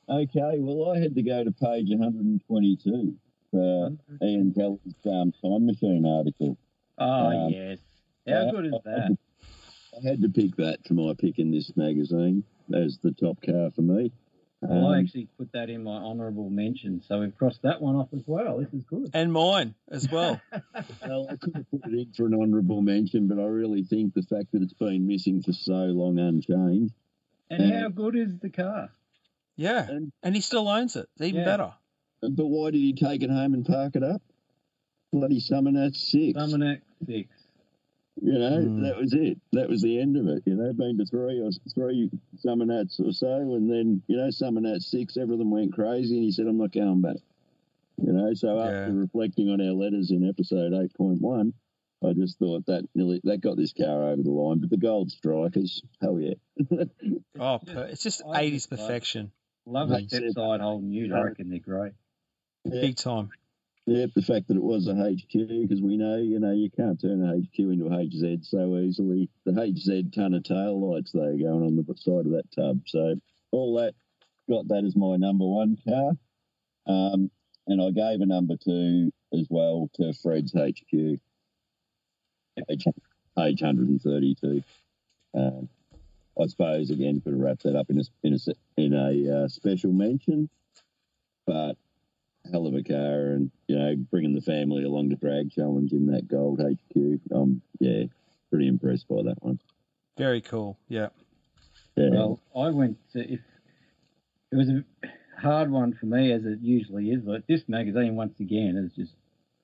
Okay, well, I had to go to page 122 for Ian Kelly's um, Time Machine article. Oh, Um, yes. How I- good is I that? I had to pick that for my pick in this magazine as the top car for me. Well, I Um, actually put that in my honourable mention, so we've crossed that one off as well. This is good. And mine as well. well, I could have put it in for an honourable mention, but I really think the fact that it's been missing for so long unchanged. And Yeah. how good is the car? Yeah, And, and he still owns it. Even Yeah. better. but why did he take it home and park it up? Bloody Summernat 6. Summernat 6. You know, Mm. that was it. That was the end of it. You know, been to three or three Summernats or so, and then you know, Summernat six, everything went crazy, and he said, "I'm not going back." You know, so after reflecting on our letters in episode eight point one, I just thought that nearly that got this car over the line. But the gold strikers, hell yeah, Oh, it's just 80s perfection. Love a step side Holden ute. I reckon they're great. yeah, Big time. yeah. The fact that it was a HQ, because we know, you know, you can't turn a HQ into a HZ so easily. The HZ ton of tail lights though going on the side of that tub. So all that got that as my number one car. Um, and I gave a number two as well to Fred's HQ, H, H hundred and thirty-two. Um, I suppose again could wrap that up in a in a in a uh, special mention, but hell of a car, and you know bringing the family along to drag challenge in that gold HQ. Um, yeah, pretty impressed by that one. Very cool. Yeah. Yeah, Well, I went to, if it was a hard one for me, as it usually is, but this magazine, once again, has just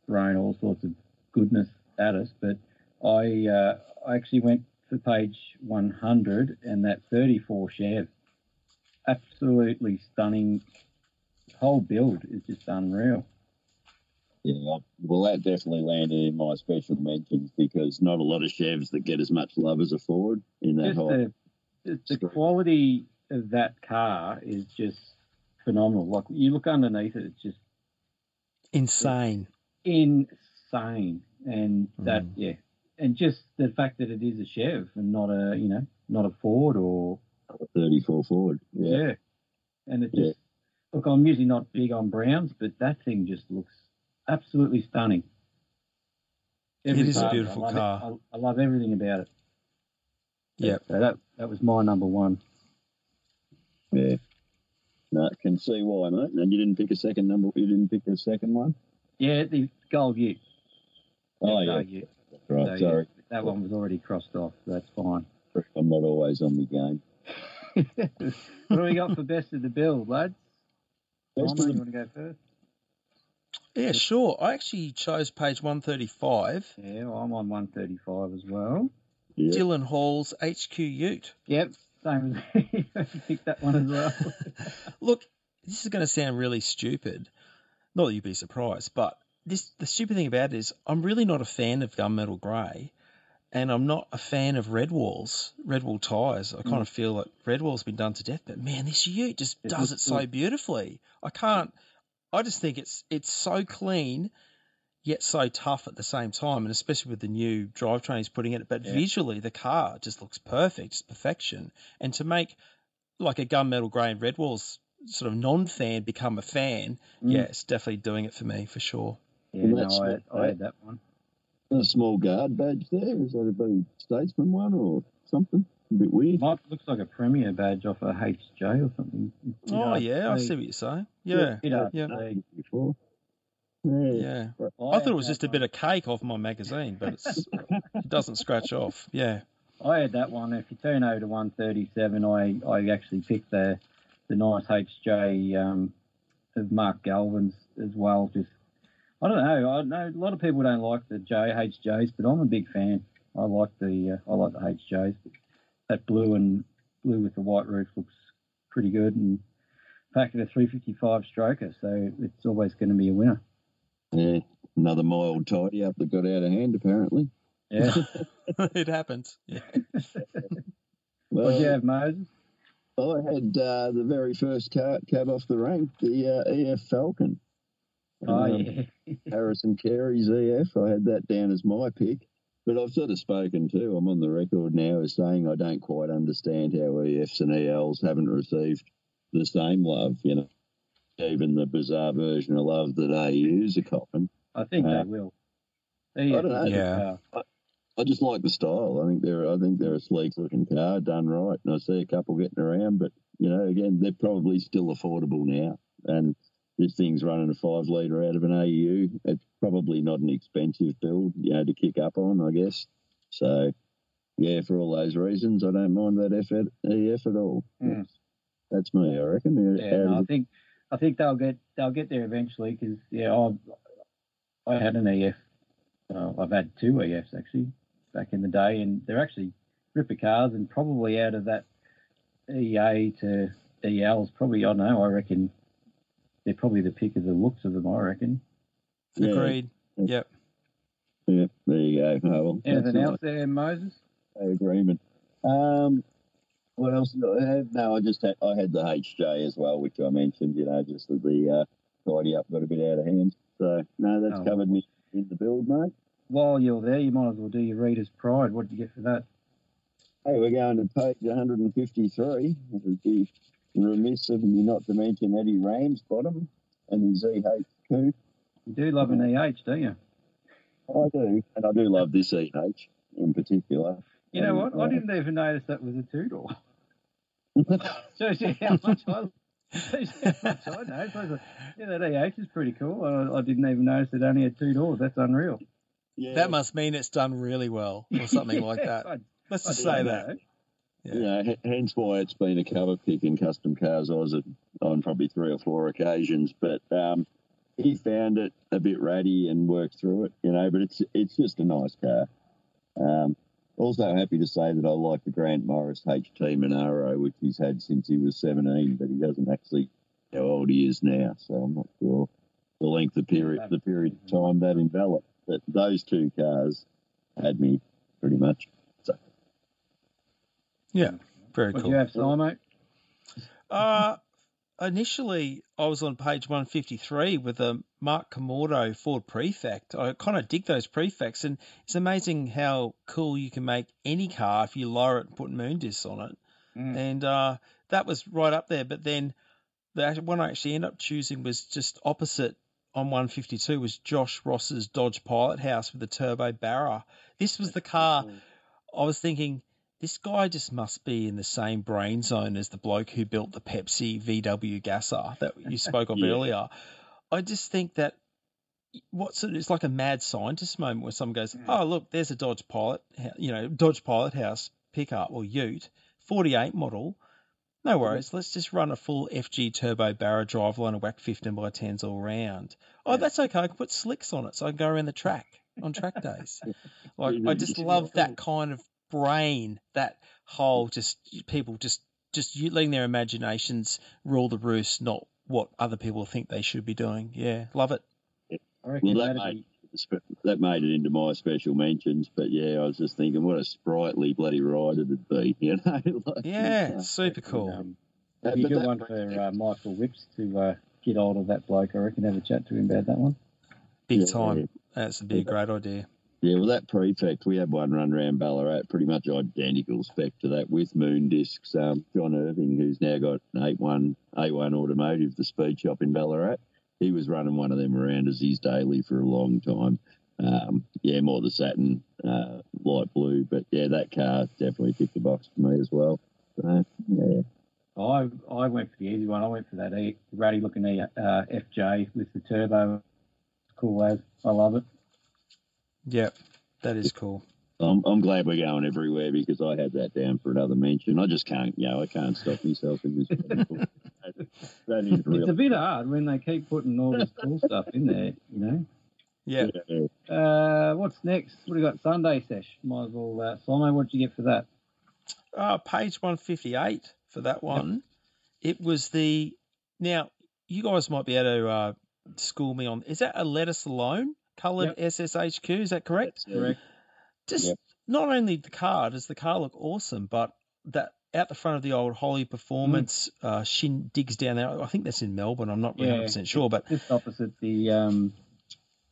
thrown all sorts of goodness at us. But I, uh, I actually went for page 100 and that 34 Chev. Absolutely stunning. Whole build is just unreal. yeah. Well, that definitely landed in my special mentions because not a lot of Chevs that get as much love as a Ford in that Just height. the, the quality of that car is just phenomenal. Like you look underneath it, it's just Insane. insane. And that, Mm. yeah, and just the fact that it is a Chev and not a, you know, not a Ford or 34 Ford. Yeah. yeah. And it Yeah. just look. I'm usually not big on browns, but that thing just looks absolutely stunning. It is a beautiful I car. It. I, I love everything about it. Yeah. So that that was my number one. Yeah. No, I can see why, mate. And you didn't pick a second number. You didn't pick a second one. Yeah, the gold ute. Oh Yeah, yeah, gold ute. Right, So, yeah, sorry. that one was already crossed off. That's fine. I'm not always on the game. what do we got for best of the build, lads? Best Simon, you want to go first? Yeah, sure. I actually chose page 135, Yeah, well, I'm on 135 as well. Yeah. Dylan Hall's HQ Ute. Yep, same as you picked that one as well. Look, this is going to sound really stupid. Not that you'd be surprised, but this the stupid thing about it is I'm really not a fan of gunmetal grey, and I'm not a fan of red walls, red wall tyres. I kind of feel like red wall's been done to death, but man, this Ute just It does it so good. beautifully. I can't. I just think it's it's so clean, yet so tough at the same time, and especially with the new drivetrain he's putting in it. But Yeah. visually, the car just looks perfect, it's perfection. And to make like a gunmetal grey and red walls sort of non-fan become a fan, Mm. yeah, it's definitely doing it for me for sure. Yeah, And no, I, what- I had that one. A small guard badge there. Is that a bloody statesman one or something? A bit weird. Might looks like a premier badge off a HJ or something. It's a Oh hard yeah, I see. see what you're saying. Yeah, Bit hard to yeah. Before. Yeah. yeah. I I thought it was that just a bit of cake off my magazine, but it's, it doesn't scratch off. Yeah. I had that one. If you turn over to 137, I, I actually picked the the nice HJ um, of Mark Galvin's as well. Just I don't know. I know a lot of people don't like the J HJs, but I'm a big fan. I like the uh, I like the HJs. That blue and blue with the white roof looks pretty good, and fact of a 355 stroker, so it's always going to be a winner. Yeah. Another mild tidy up that got out of hand, apparently. Yeah. it happens. Yeah. Well, What'd you have, Moses? I had uh, the very first cab off the rank, the uh, EF Falcon. Oh Um, yeah. Harrison Carey's EF. I had that down as my pick. But I've sort of spoken too. I'm on the record now as saying I don't quite understand how EFs and ELs haven't received the same love, you know. Even the bizarre version of love that AUs are copping. I think Uh, they will. I don't know. Yeah. I just like the style. I think they're I think they're a sleek looking car, done right. And I see a couple getting around, but you know, again, they're probably still affordable now. And this thing's running a five litre out of an AU. It's probably not an expensive build, you know, to kick up on, I guess. So yeah, for all those reasons, I don't mind that at, EF at all. Mm. That's, me, I reckon. Yeah, no, I think I think they'll get they'll get there eventually because yeah, I I had an EF. Uh, I've had two EFs actually back in the day, and they're actually ripper cars, and probably out of that EA to ELs, probably I don't know. I reckon they're probably the pick of the looks of them. I reckon. Yeah. Agreed. Yep. Yeah, there you go. Oh, well, that's Anything nice. else there, Moses? agreement. Um, what else did I have? No, I just had I had the HJ as well, which I mentioned. You know, just that the uh, tidy up got a bit out of hand. So no, that's Oh. covered me in the build, mate. While you're there, you might as well do your reader's pride. What did you get for that? Hey, we're going to page 153. It would be remiss of me not to mention Eddie Ramsbottom and his EH2. You do love an EH, do you? I do, and I do love this EH in particular. You know And, what? I uh, didn't even notice that was a two door. so you how much I, shows how much I know. So, yeah, that EH is pretty cool. I, I didn't even notice it only had two doors. That's unreal. yeah, That must mean it's done really well or something like that. I- Let's I just didn't say know. That. you know, hence why it's been a cover pick in custom cars. I was on probably three or four occasions, but um, he found it a bit ratty and worked through it, you know. But it's it's just a nice car. Um, also happy to say that I like the Grant Morris HT Monaro, which he's had since he was 17, but he doesn't actually know how old he is now, so I'm not sure the length of period the period of time that enveloped. But those two cars had me pretty much. Yeah, very What cool. do you have, Simon? Uh, initially, I was on page 153 with a Mark Comordo Ford Prefect. I kind of dig those prefects, and it's amazing how cool you can make any car if you lower it and put moon discs on it. Mm. And uh, that was right up there. But then the one I actually ended up choosing was just opposite on 152 was Josh Ross's Dodge Pilot House with the turbo Barra. This was the car I was thinking this guy just must be in the same brain zone as the bloke who built the Pepsi VW gasser that you spoke of Yeah. earlier. I just think that what's it? It's like a mad scientist moment where someone goes, "Oh, look, there's a Dodge Pilot, you know, Dodge Pilot House pickup or Ute, 48 model. No worries. Let's just run a full FG turbo Barra driveline and whack 15 by 10s all round. Oh, that's okay. I can put slicks on it so I can go around the track on track days. Like, I just love that kind of brain, that whole just people just just letting their imaginations rule the roost, not what other people think they should be doing. Yeah, love it. I reckon Well, that made, be, that made it into my special mentions. But yeah, I was just thinking, what a sprightly bloody ride it'd be, you know? Like, Yeah, uh, super cool. Um, but be a good that- one for uh, Michael Whips to uh, get hold of that bloke. I reckon have a chat to him about that one. Big yeah, time. That's be a big great idea. Yeah, well, that prefect, we had one run around Ballarat, pretty much identical spec to that with moon discs. Um, John Irving, who's now got an 8-1, A1 Automotive, the speed shop in Ballarat, he was running one of them around as his daily for a long time. Um, yeah, more the satin, uh, light blue, but yeah, that car definitely ticked the box for me as well. So, yeah, I I went for the easy one. I went for that e, ratty looking e, uh, FJ with the turbo. Cool as I love it. Yep, that is cool. I'm, I'm glad we're going everywhere because I had that down for another mention. I just can't, you know, I can't stop myself in this. that, that is It's a bit hard when they keep putting all this cool stuff in there. You know. Yeah. Yeah. Uh, what's next? What do we got? Sunday sesh. Might as well. Uh, Simo, what'd you get for that? Uh, page 158 for that one. It was the. Now, you guys might be able to uh, school me on. Is that a lettuce alone coloured SSHQ? Is that correct? Correct. Just Yep. not only the car, does the car look awesome, but that out the front of the old Holley Performance uh, shin digs down there. I think that's in Melbourne. I'm not Yeah. 100% sure, but Just opposite the um,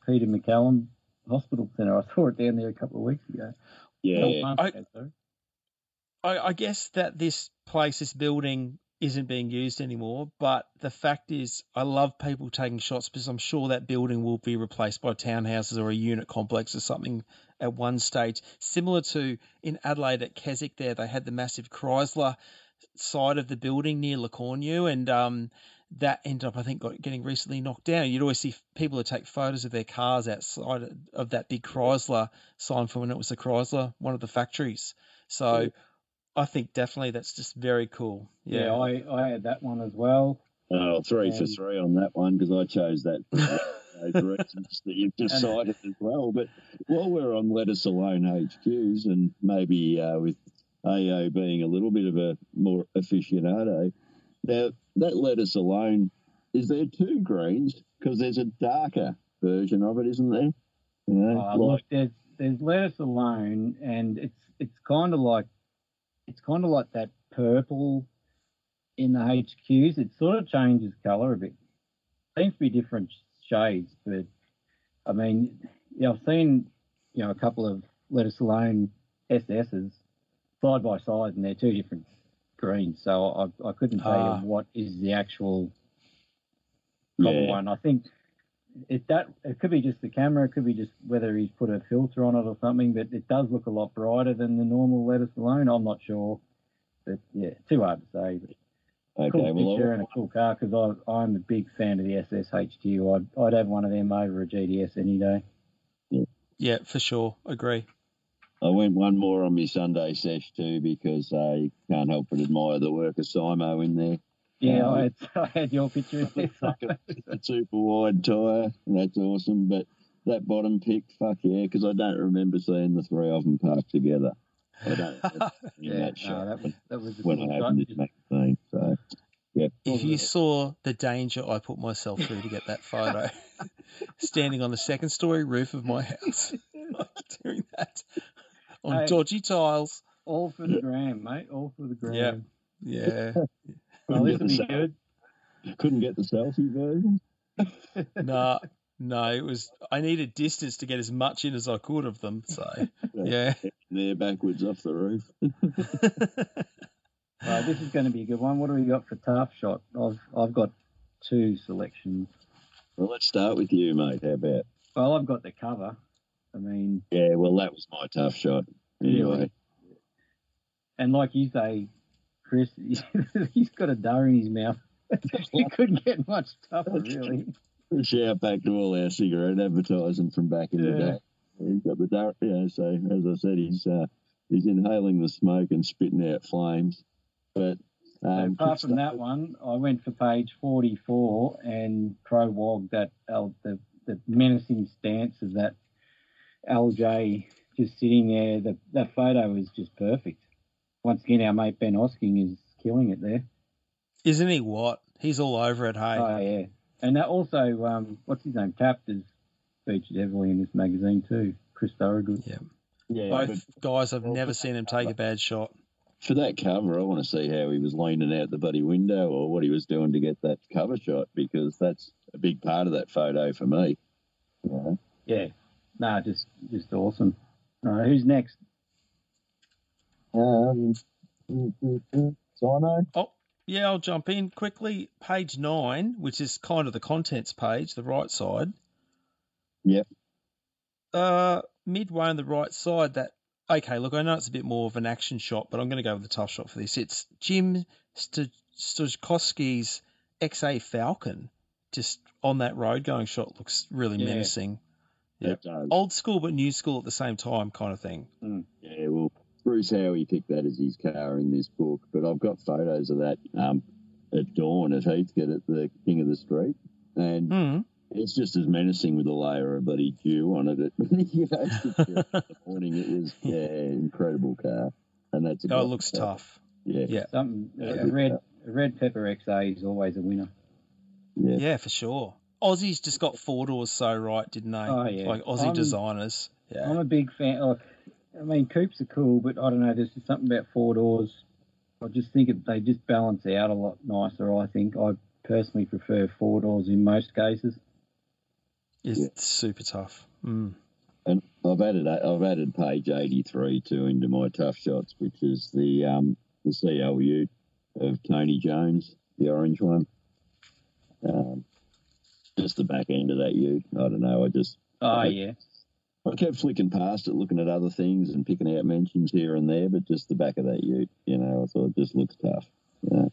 Peter MacCallum Hospital Centre. I saw it down there a couple of weeks ago. Yeah. Couple I- ago. I, I guess that this place, this building, isn't being used anymore. But the fact is, I love people taking shots because I'm sure that building will be replaced by townhouses or a unit complex or something at one stage. Similar to in Adelaide at Keswick, there they had the massive Chrysler side of the building near Le Cornu, and um, that ended up, I think, got, getting recently knocked down. You'd always see people who take photos of their cars outside of that big Chrysler sign for when it was a Chrysler, one of the factories. So. Cool. I think definitely that's just very cool. Yeah, Yeah. I, I had that one as well. Oh, three for Um, three on that one because I chose that those reasons that you've decided as well. But while we're on lettuce alone HQs and maybe uh, with AO being a little bit of a more aficionado, now that lettuce alone, is there two greens? Because there's a darker version of it, isn't there? You know, Uh, like, look, there's there's lettuce alone, and it's it's kind of like it's kind of like that purple in the HQs. It sort of changes colour a bit. Seems to be different shades, but I mean, yeah, I've seen you know a couple of lettuce alone SSs side by side, and they're two different greens. So I I couldn't tell Ah. you what is the actual proper yeah, one. I think it that it could be just the camera, it could be just whether he's put a filter on it or something, but it does look a lot brighter than the normal lettuce alone. I'm not sure, but yeah, too hard to say. But okay. cool Well, picture I, and a cool car because I'm a big fan of the SSHQ. I'd I'd have one of them over a GTS any day. Yeah, for sure. Agree. I went one more on my Sunday sesh too because uh, can't help but admire the work of Simo in there. Yeah, Um, I, had, I had your picture in there. Fuck a, a super wide tyre. That's awesome. But that bottom pick, fuck yeah, because I don't remember seeing the three of them parked together. I don't remember seeing yeah, that no, shot that was that was a when cool I shot. opened this magazine. So, Yeah. if you saw the danger I put myself through to get that photo, standing on the second story roof of my house, doing that on Hey. dodgy tiles. All for the gram, mate. All for the gram. Yeah. Yeah. Well, this couldn't, get will the be sel- good. couldn't get the selfie version. No, no, it was. I needed distance to get as much in as I could of them. So, yeah. There backwards off the roof. Right, this is going to be a good one. What do we got for tough shot? I've I've got two selections. Well, let's start with you, mate. How about? Well, I've got the cover. I mean, Yeah, well, that was my tough shot. Anyway, and like you say, Chris, he's got a dar in his mouth. he couldn't get much tougher, really. Shout back to all our cigarette advertising from back in the day. He's got the you know, so as I said, he's uh, he's inhaling the smoke and spitting out flames. But So um, apart from that one, I went for page 44 and prologue that L, the the menacing stance of that LJ just sitting there. The, that photo is just perfect. Once again, our mate Ben Hosking is killing it there. Isn't he what? He's all over it, hey. Oh yeah, and that also, um, what's his name? Taft is featured heavily in this magazine too. Chris Thorogood. yeah. yeah, Both guys, I've never seen him take a bad shot. for that cover, I want to see how he was leaning out the bloody window or what he was doing to get that cover shot because that's a big part of that photo for me. Yeah. Yeah, nah, just just awesome. All right, who's next? Um, Sino? Oh, yeah, I'll jump in quickly. Page nine, which is kind of the contents page, the right side. Yep. Uh, midway on the right side, that okay. Look, I know it's a bit more of an action shot, but I'm going to go with the tough shot for this. It's Jim St- Stojkowski's XA Falcon, just on that road going shot. Looks really Yeah. menacing. Yeah. Old school but new school at the same time, kind of thing. Yeah, well, Bruce Howie picked that as his car in this book, but I've got photos of that um, at dawn at Heathcote at the King of the Street, and Hmm. it's just as menacing with a layer of bloody dew on it. it you know, it's just, in the morning it was yeah, incredible car, and that's a Oh, it looks car. tough. Yeah, Yeah. Something a red a red pepper XA is always a winner. yeah, Yeah, for sure. Aussies just got four doors so right, didn't they? Oh, yeah. Like Aussie I'm- designers. Yeah. I'm a big fan. Like, I mean, coupes are cool, but I don't know. There's just something about four doors. I just think it, they just balance out a lot nicer. I think I personally prefer four doors in most cases. It's Yeah. super tough. Mm. and I've added I've added page eighty three too into my tough shots, which is the um the CLU of Tony Jones, the orange one. Um, just the back end of that U. I don't know. I just Oh Okay. yeah, I kept flicking past it, looking at other things and picking out mentions here and there, but just the back of that ute, you know, I thought it just looks tough. You know?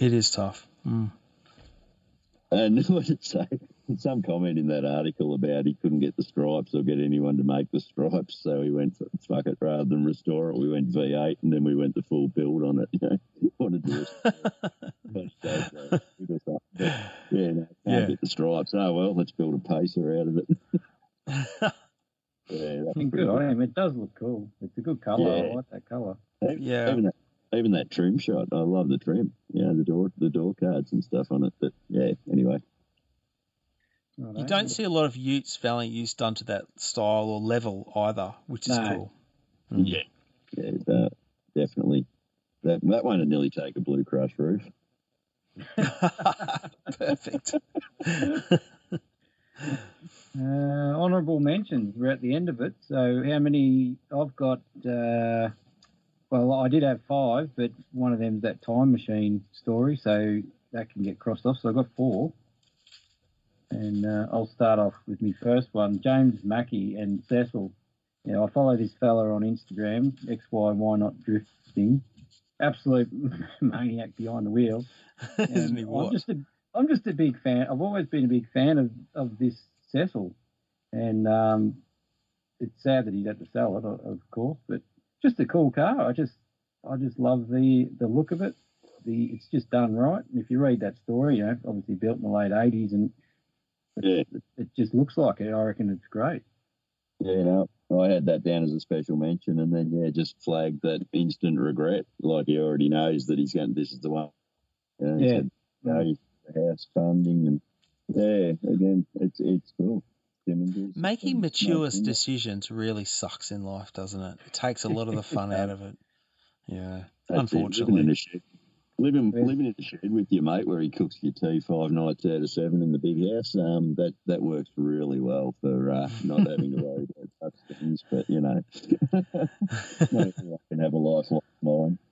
It is tough. Mm. And what did it say? Some comment in that article about he couldn't get the stripes or get anyone to make the stripes, so he went fuck it rather than restore it. We went V8 and then we went the full build on it. You know, wanted to restore it. But, uh, because, uh, but, yeah, no, can't Yeah. get the stripes. Oh well, let's build a pacer out of it. Yeah, that's and pretty good on him. It does look cool. It's a good colour. I like that colour. Yeah. Even that, even that trim shot, I love the trim. Yeah, the door, the door cards and stuff on it. But yeah, anyway, Righto. You don't see a lot of Utes, Valiant Utes done to that style or level either, which is No. cool. Mm. yeah, yeah, uh, definitely. That that one would nearly take a blue crush roof. Perfect. Uh, honourable mentions. We're at the end of it. So how many? I've got. Uh, well, I did have five, but one of them's that time machine story, so that can get crossed off. So I've got four. And uh, I'll start off with my first one, James Mackey and Cecil. You know, I follow this fella on Instagram, XY Why Not Drifting. Absolute maniac behind the wheel. Isn't he I'm just a, I'm just a big fan. I've always been a big fan of, of this Cecil, and um, it's sad that he had to sell it, of of course. But just a cool car. I just I just love the the look of it. The it's just done right. And if you read that story, you know, obviously built in the late '80s, and Yeah, it just looks like it. I reckon it's great. yeah. You know, I had that down as a special mention, and then yeah, just flagged that instant regret. Like he already knows that he's going. This is the one. You know, Yeah. said, you house funding and yeah, again, it's it's cool. Making and mature Martin. decisions really sucks in life, doesn't it? It takes a lot of the fun out of it. Yeah, That's unfortunately. living in a shed, living Yeah. living in a shed with your mate where he cooks your tea five nights out of seven in the big house. Um, that that works really well for uh, not having to worry about such things. But you know, no, I can have a life like mine.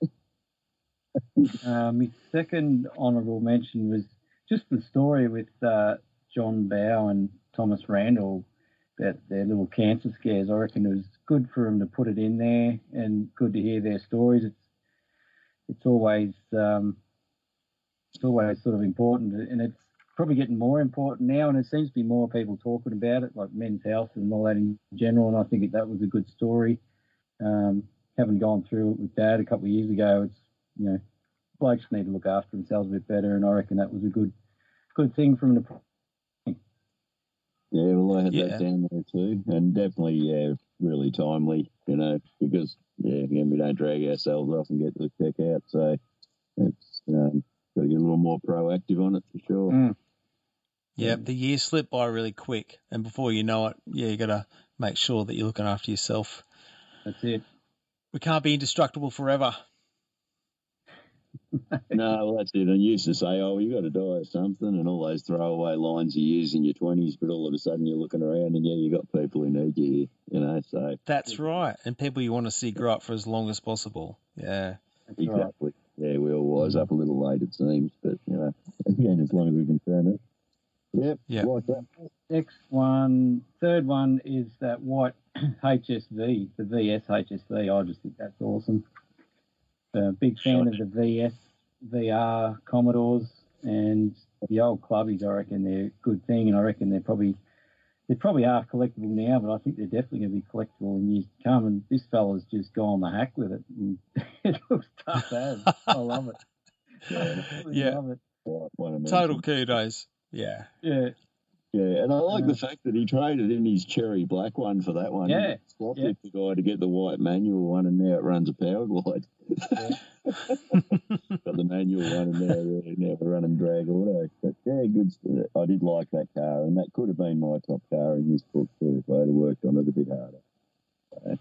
Uh, my second honourable mention was just the story with uh, John Bow and Thomas Randall about their little cancer scares. I reckon it was good for them to put it in there and good to hear their stories. It's it's always um, it's always sort of important, and it's probably getting more important now. And there seems to be more people talking about it, like men's health and all that in general. And I think that was a good story. Um, having gone through it with Dad a couple of years ago, it's you know blokes need to look after themselves a bit better, and I reckon that was a good good thing from the yeah, well, I had Yeah. that down there too, and definitely, yeah, really timely, you know, because yeah, again, we don't drag ourselves off and get to the check out, so it's um, got to get a little more proactive on it for sure. Mm. Yeah, the years slip by really quick, and before you know it, yeah, you got to make sure that you're looking after yourself. That's it. We can't be indestructible forever. No, well, that's it. I used to say, oh, you got to die of something, and all those throwaway lines you use in your 20s, but all of a sudden you're looking around and yeah, you got people who need you you know, so That's right, and people you want to see grow up for as long as possible. Yeah, That's right. exactly. Yeah, we all wise up a little late, it seems, but, you know, again, as long as we can turn it. Yep, Yep. like that. Next one, third one is that white HSV, the VS HSV. I just think that's awesome. A big fan of the VS VR Commodores and the old clubbies. I reckon they're a good thing, and I reckon they're probably they probably are collectible now, but I think they're definitely going to be collectible in years to come. And this fella's just gone the hack with it, and it looks tough as. I love it. Yeah, Absolutely Yeah. love it. I total kudos. Yeah, Yeah, Yeah, and I like Yeah. the fact that he traded in his cherry black one for that one. Yeah, Swapped yeah. it the guy to get the white manual one, and now it runs a power glide. Yeah. Got the manual one, and now, now we're running drag auto. But yeah, good. I did like that car, and that could have been my top car in this book too if I had worked on it a bit harder.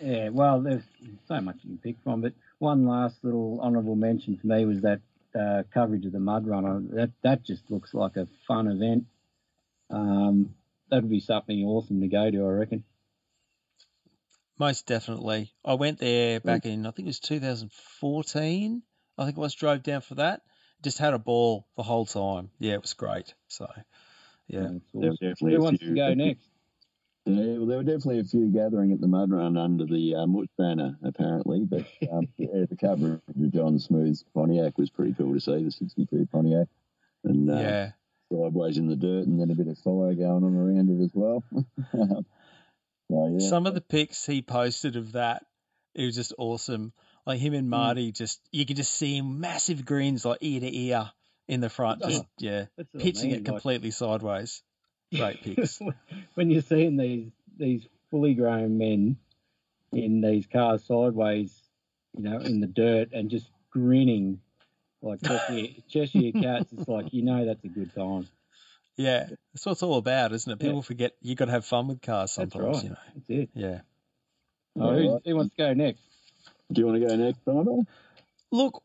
Yeah, well, there's so much you can pick from, but one last little honourable mention for me was that uh, coverage of the Mud Runner. That that just looks like a fun event. Um, that'd be something awesome to go to, I reckon. most definitely. I went there back in I think it was 2014. I think I was drove down for that. Just had a ball the whole time. Yeah, it was great. So, yeah. That's There were definitely Who a wants few, to go next? Yeah, well, there were definitely a few gathering at the mud run under the uh, Mutt banner, apparently. But um, yeah, the cover of John Smooth's Pontiac was pretty cool to see, the 62 Pontiac. And uh, Yeah. Sideways in the dirt, and then a bit of fire going on around it as well. so, yeah. Some of the pics he posted of that, it was just awesome. Like him and mm. Marty, just you could just see him massive grins like ear to ear in the front, just Oh, yeah, I pitching mean, it like- completely sideways. Great pics. when you're seeing these these fully grown men in these cars sideways, you know, in the dirt and just grinning like Cheshire, Cheshire cats, it's like you know that's a good time. Yeah, that's what it's all about, isn't it? Yeah. People forget you got to have fun with cars sometimes. That's sometimes. right. You know, That's it. yeah. Oh, Yeah, who, who wants to go next? Do you want to go next, Simon? Look,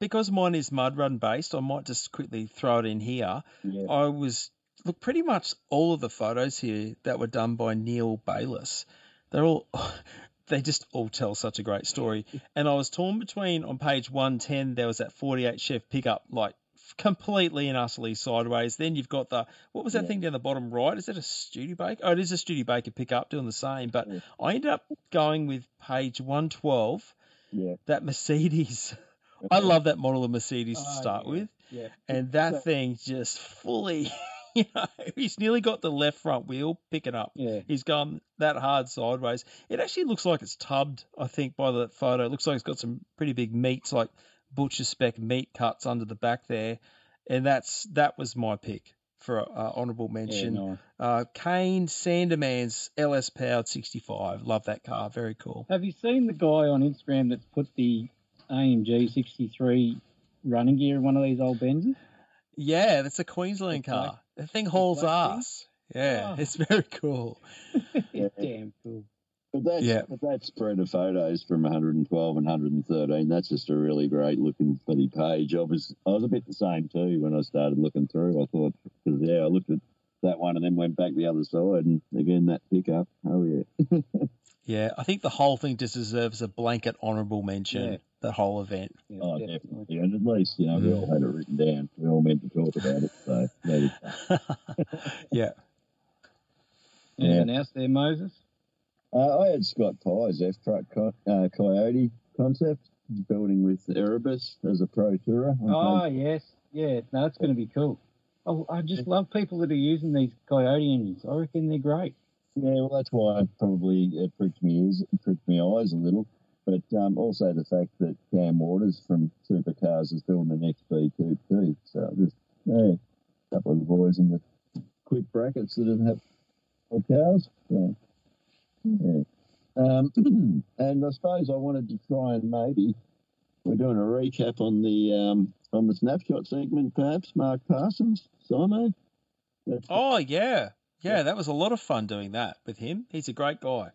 because mine is mud run based, I might just quickly throw it in here. Yeah. I was look pretty much all of the photos here that were done by Neil Bayliss. They're all they just all tell such a great story. And I was torn between on page 110 there was that 48 Chev pickup like completely and utterly sideways. Then you've got the what was that Yeah. thing down the bottom right? Is that a Studebaker? Oh, it is a Studebaker pickup doing the same. But Yeah. I ended up going with page 112 Yeah. that Mercedes. I love that model of Mercedes to Oh, start yeah. with Yeah. and that So- thing just fully, you know, he's nearly got the left front wheel picking up. Yeah. He's gone that hard sideways. It actually looks like it's tubbed, I think, by the photo. It looks like it's got some pretty big meats, like butcher spec meat cuts under the back there. And that's that was my pick for uh, honourable Yeah, mention. nice. uh, Kane Sanderman's LS powered 65. Love that car. Very cool. Have you seen the guy on Instagram that's put the AMG 63 running gear in one of these old Benzes? Yeah, that's a Queensland car. The thing hauls black ass. Yeah, Oh. it's very cool. Yeah. damn cool. But that's Yeah. but that spread of photos from 112 and 113. That's just a really great looking bloody page. I was I was a bit the same too when I started looking through. I thought because yeah, I looked at that one and then went back the other side and again that pickup. Oh yeah, Yeah, I think the whole thing just deserves a blanket honourable mention. Yeah. The whole event. Yeah, oh definitely. definitely. And at least you know we all had it written down. We all meant to talk about it. So there you go. yeah. Anything else there, Moses? Uh, I had Scott Pye's F truck co- uh, Coyote concept. building with Erebus as a pro tourer. Oh yes, yeah. No, it's going to be cool. Oh, I just love people that are using these Coyote engines. I reckon they're great. Yeah, well, that's why probably it pricked me ears, it pricked my eyes a little. But um, also the fact that Cam Waters from Supercars is building the next B2 too. So just yeah, a couple of the boys in the quick brackets that have had cars. So, yeah. Um, and I suppose I wanted to try and maybe we're doing a recap on the um, on the snapshot segment, perhaps. Mark Parsons, Simo. That's- Oh yeah, yeah. That was a lot of fun doing that with him. He's a great guy.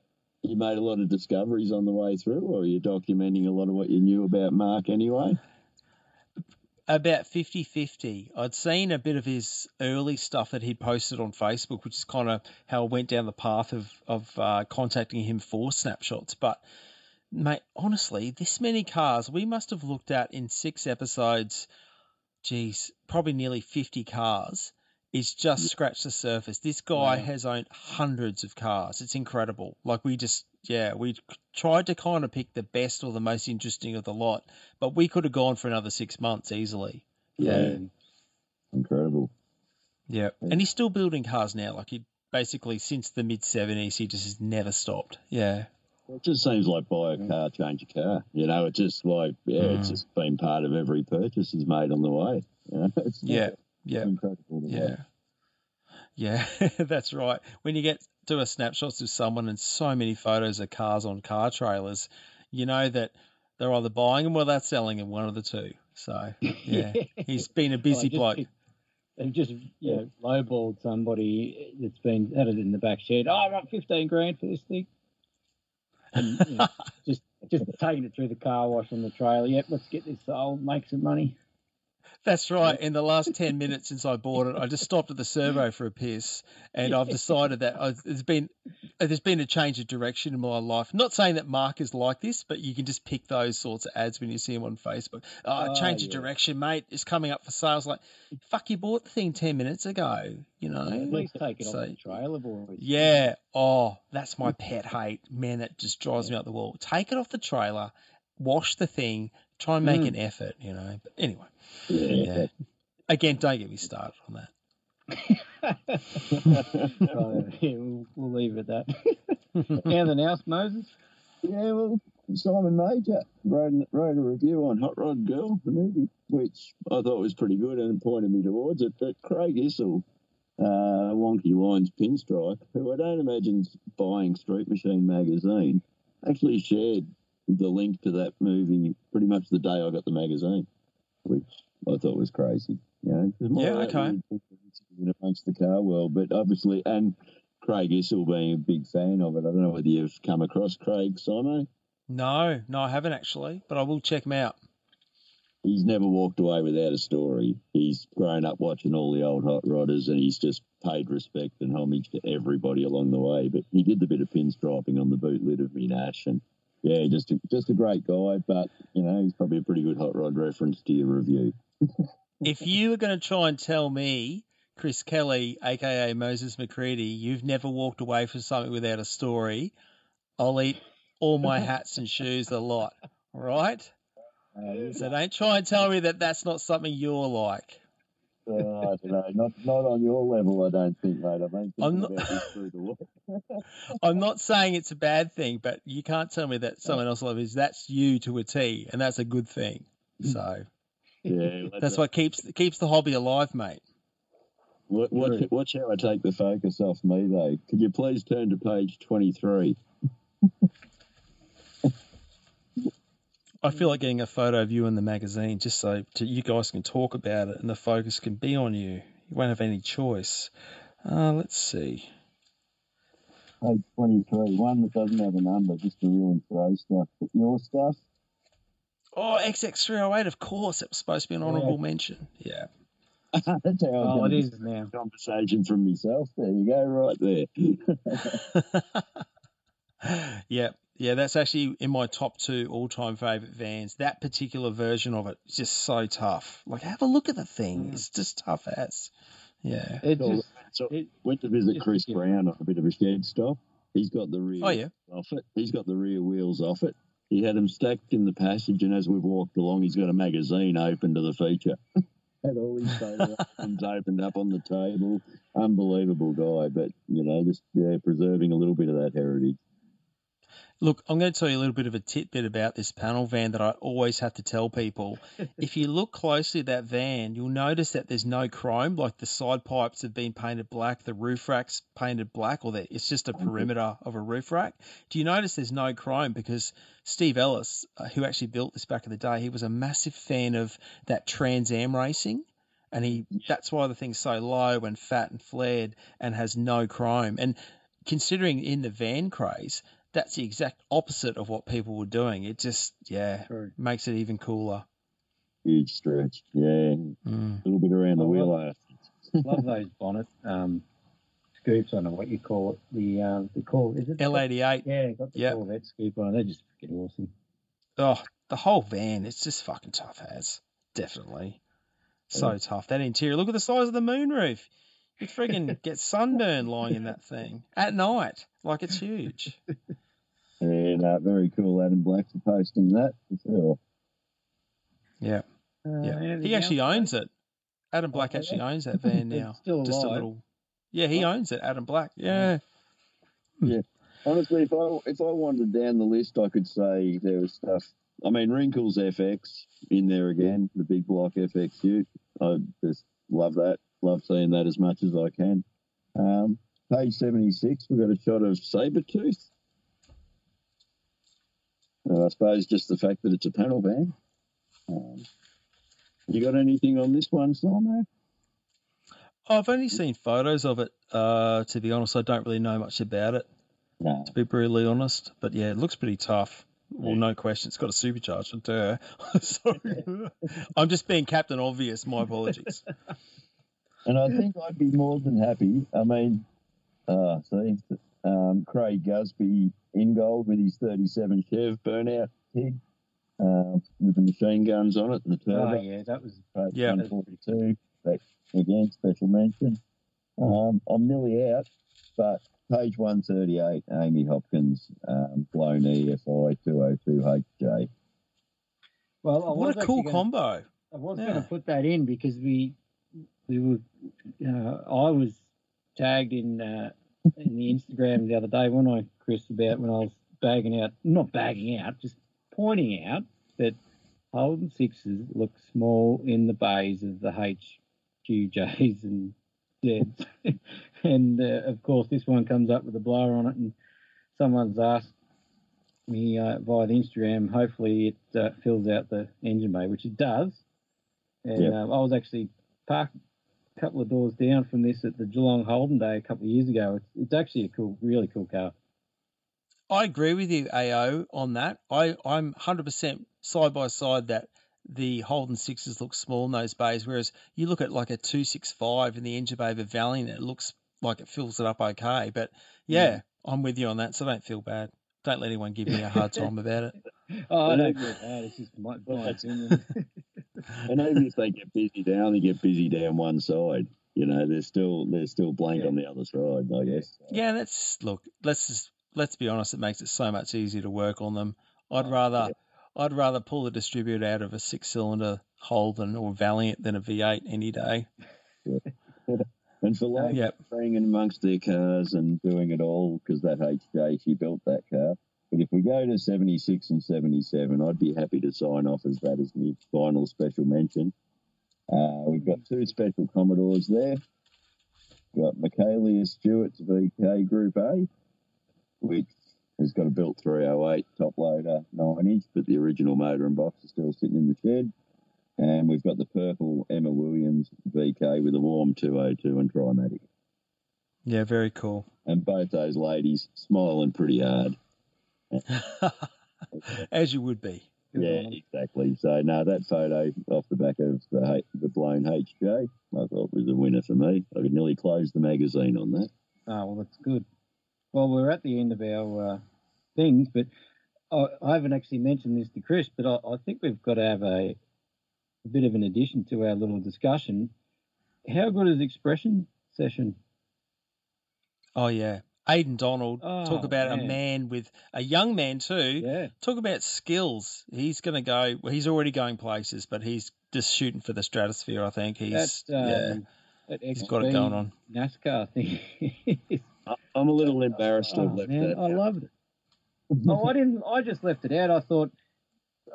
You made a lot of discoveries on the way through, or are you documenting a lot of what you knew about Mark anyway? About 50 50. I'd seen a bit of his early stuff that he'd posted on Facebook, which is kind of how I went down the path of, of uh, contacting him for snapshots. But, mate, honestly, this many cars, we must have looked at in six episodes, geez, probably nearly 50 cars. It's just scratched the surface. This guy Wow. has owned hundreds of cars. It's incredible. Like, we just, yeah, we tried to kind of pick the best or the most interesting of the lot, but we could have gone for another six months easily. Yeah. Incredible. Yeah. Yeah. And he's still building cars now. Like he basically since the mid seventies he just has never stopped. Yeah. It just seems like buy a car, change a car. You know, it's just like, yeah, it's Mm. just been part of every purchase he's made on the way. You know, it's Yeah. Yeah. Yeah. Yeah, that's right. When you get to a snapshots of someone and so many photos of cars on car trailers, you know that they're either buying them or they're selling them, one of the two. So yeah. He's been a busy just bloke. They've just you know lowballed somebody that's been had it in the back shed. Oh, I want fifteen grand for this thing. And, you know, just just taking it through the car wash on the trailer. Yep, let's get this sold, make some money. That's right. In the last 10 minutes since I bought it, I just stopped at the servo for a piss and I've decided that there's been there's been a change of direction in my life. Not saying that Mark is like this, but you can just pick those sorts of ads when you see them on Facebook. Oh, Oh, change of direction, mate. It's coming up for sales. Like, fuck, you bought the thing 10 minutes ago, you know? At least take it So- off the trailer, boys. Yeah. Oh, that's my pet hate. Man, that just drives me up the wall. Take it off the trailer, wash the thing, try and make Mm. an effort, you know? But anyway. Yeah. Yeah. Again, don't get me started on that. So, yeah, we'll, we'll leave it at that. Anything else, Moses? Yeah, well, Simon Major wrote, wrote a review on Hot Rod Girl, the movie, which I thought was pretty good and pointed me towards it. But Craig Issel, uh, Wonky Lines Pinstripe, who I don't imagine's buying Street Machine magazine, actually shared the link to that movie pretty much the day I got the magazine, which I thought was crazy. You know, more Yeah, okay. in amongst the car world, but obviously, and Craig Issel being a big fan of it. I don't know whether you've come across Craig Simo. No, no, I haven't actually, but I will check him out. He's never walked away without a story. He's grown up watching all the old hot rodders, and he's just paid respect and homage to everybody along the way. But he did the bit of pinstriping on the boot lid of me Nash, and yeah, just a, just a great guy. But you know, he's probably a pretty good hot rod reference to your review. If you were going to try and tell me, Chris Kelly, aka Moses McCready, you've never walked away from something without a story, I'll eat all my hats and shoes a lot. Right? Uh, So don't try and tell me that that's not something you're like. Uh, I don't know, not not on your level, I don't think, mate. I've been I'm not- about this through the week. I'm not saying it's a bad thing, but you can't tell me that someone else loves is that's you to a T, and that's a good thing. So Yeah, that's what keeps keeps the hobby alive, mate. Watch, watch, watch how I take the focus off me, though. Could you please turn to page 23? I feel like getting a photo of you in the magazine just so to, you guys can talk about it and the focus can be on you. You won't have any choice. Uh, let's see. Page 23, one that doesn't have a number, just to really throw stuff. But your stuff, Oh, XX308, of course. It was supposed to be an honourable mention. Yeah. that's how I oh, was it gonna is now. conversation from myself. There you go, right there. yeah. Yeah, that's actually in my top two all time favourite vans. That particular version of it is just so tough. Like, have a look at the thing. Mm. It's just tough as. Yeah. It just So it, went to visit Chris thinking- Brown on a bit of a shed stop. He's got the rear Oh, yeah. off it. He's got the rear wheels off it. He had them stacked in the passage, and as we've walked along, he's got a magazine open to the feature. had all his photo albums opened up on the table. Unbelievable guy, but you know, just yeah, preserving a little bit of that heritage. Look, I'm going to tell you a little bit of a tidbit about this panel van that I always have to tell people. if you look closely at that van, you'll notice that there's no chrome, like the side pipes have been painted black, the roof rack's painted black, or that it's just a perimeter of a roof rack. Do you notice there's no chrome? Because Steve Ellis, uh, who actually built this back in the day, he was a massive fan of that Trans Am racing. And he that's why the thing's so low and fat and flared and has no chrome. And considering in the van craze, that's the exact opposite of what people were doing. It just, yeah, True. makes it even cooler. Huge stretch, yeah, Mm. a little bit around the Oh, well. wheel. Love those bonnet um, scoops. I don't know what you call it. The um, the call is it L88. Yeah, got the Yep. Corvette scoop on. They're just freaking awesome. Oh, the whole van, it's just fucking tough as. Definitely. So Yeah. tough. That interior, look at the size of the moonroof. You'd friggin' get sunburn lying in that thing at night. Like it's huge. And uh, very cool, Adam Black for posting that for sure. Yeah. Uh, Yeah. He actually else, owns it. Adam Black yeah? actually owns that van now. still Just a alive. little. Yeah, he Oh. owns it, Adam Black. Yeah. Yeah. Honestly, if I if I wandered down the list, I could say there was stuff. I mean, Wrinkles FX in there again, the big block FX ute. I just love that. Love seeing that as much as I can. Um, page seventy six, we've got a shot of Sabretooth. And I suppose just the fact that it's a panel van. Um, you got anything on this one, Simon? I've only seen photos of it. Uh, to be honest, I don't really know much about it. No. to be brutally honest. But yeah, it looks pretty tough. Well, no question. It's got a supercharger. Duh. Sorry. I'm just being Captain Obvious. My apologies. And I think I'd be more than happy. I mean, uh, see, um, Craig Gusby in gold with his 37 Chev burnout pig uh, with the machine guns on it and the turbo. Oh yeah, that was Page Yeah. 142. That, again, special mention. Um, I'm nearly out, but page 138, Amy Hopkins, um, blown EFI 202HJ. well. I What a cool gonna- combo. I was Yeah. going to put that in because we we were uh, I was tagged in uh, in the Instagram the other day when I Chris about when I was bagging out not bagging out just pointing out that Holden sixes look small in the bays of the HQJs and Zs and uh, of course this one comes up with a blower on it and someone's asked me uh, via the Instagram hopefully it uh, fills out the engine bay which it does and Yep. um, I was actually parked couple of doors down from this at the Geelong Holden Day a couple of years ago. It's, it's actually a cool, really cool car. I agree with you, AO, on that. I, I'm 100% side by side that the Holden sixes look small in those bays, whereas you look at like a 265 in the engine bay of a Valiant, it looks like it fills it up okay. But yeah, I'm with you on that, so don't feel bad. Don't let anyone give me a hard time about it. Oh, I Yeah. don't feel bad. It's just my, my opinion. And even if they get busy, they only get busy down one side. You know, they're still they're still blank Yeah. on the other side, I guess. Yeah, that's look. Let's just let's be honest. It makes it so much easier to work on them. I'd Oh, rather I'd rather pull the distributor out of a six-cylinder Holden or Valiant than a V8 any day. And for like Yep. being in amongst their cars and doing it all, because that HJ, she built that car. But if we go to 76 and 77, I'd be happy to sign off as that as my final special mention. Uh, we've got two special Commodores there. We've got Michaelia Stewart's VK Group A, which has got a built 308 top loader, 9 inch, but the original motor and box is still sitting in the shed. And we've got the purple Emma Williams VK with a warm 202 and Trimatic. Yeah, very cool. And both those ladies smiling pretty hard. As you would be. Yeah, exactly. So, no, that photo off the back of the, the blown HJ, I thought was a winner for me. I could nearly close the magazine on that. Oh, well, that's good. Well, we're at the end of our uh, things, but I, I haven't actually mentioned this to Chris, but I, I think we've got to have a, a bit of an addition to our little discussion. How good is expression session? Oh yeah. Aidan Donald, talk Oh, about a man. man with a young man too. Yeah. Talk about skills. He's going to go. Well, he's already going places, but he's just shooting for the stratosphere. I think he's That's yeah. um, that He's got it going on. NASCAR thing. I- I'm a little embarrassed to oh, have left man, that. I out. loved it. oh, I didn't. I just left it out. I thought.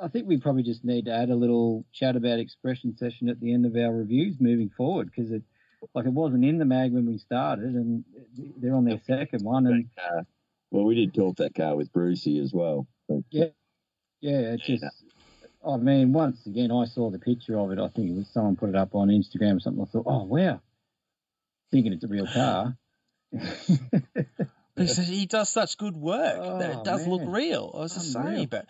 I think we probably just need to add a little chat about expression session at the end of our reviews moving forward because it, like, it wasn't in the mag when we started, and they're on their second one, and That. Well, we did talk that car with Brucey as well. Yeah. yeah, it's just. I mean, once again, I saw the picture of it. I think it was someone put it up on Instagram or something. I thought, oh wow, thinking it's a real car. because he does such good work that Oh, it does look real. I was just Unreal. saying, but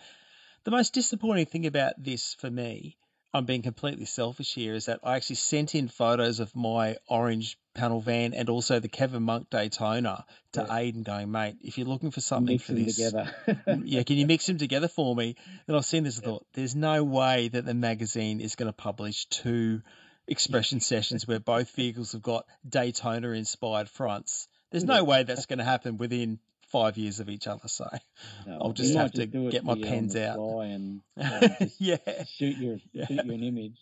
the most disappointing thing about this for me, I'm being completely selfish here, is that I actually sent in photos of my orange panel van and also the Kevin Monk Daytona to Yeah. Aiden, going, mate, if you're looking for something Mix for this, together. yeah, can you mix them together for me? Then I've seen this and thought, there's no way that the magazine is going to publish two expression sessions where both vehicles have got Daytona inspired fronts. There's no way that's going to happen within five years of each other. So, No, I'll just have to get my for you on pens out. and um, yeah, shoot you, Yeah. shoot you an image.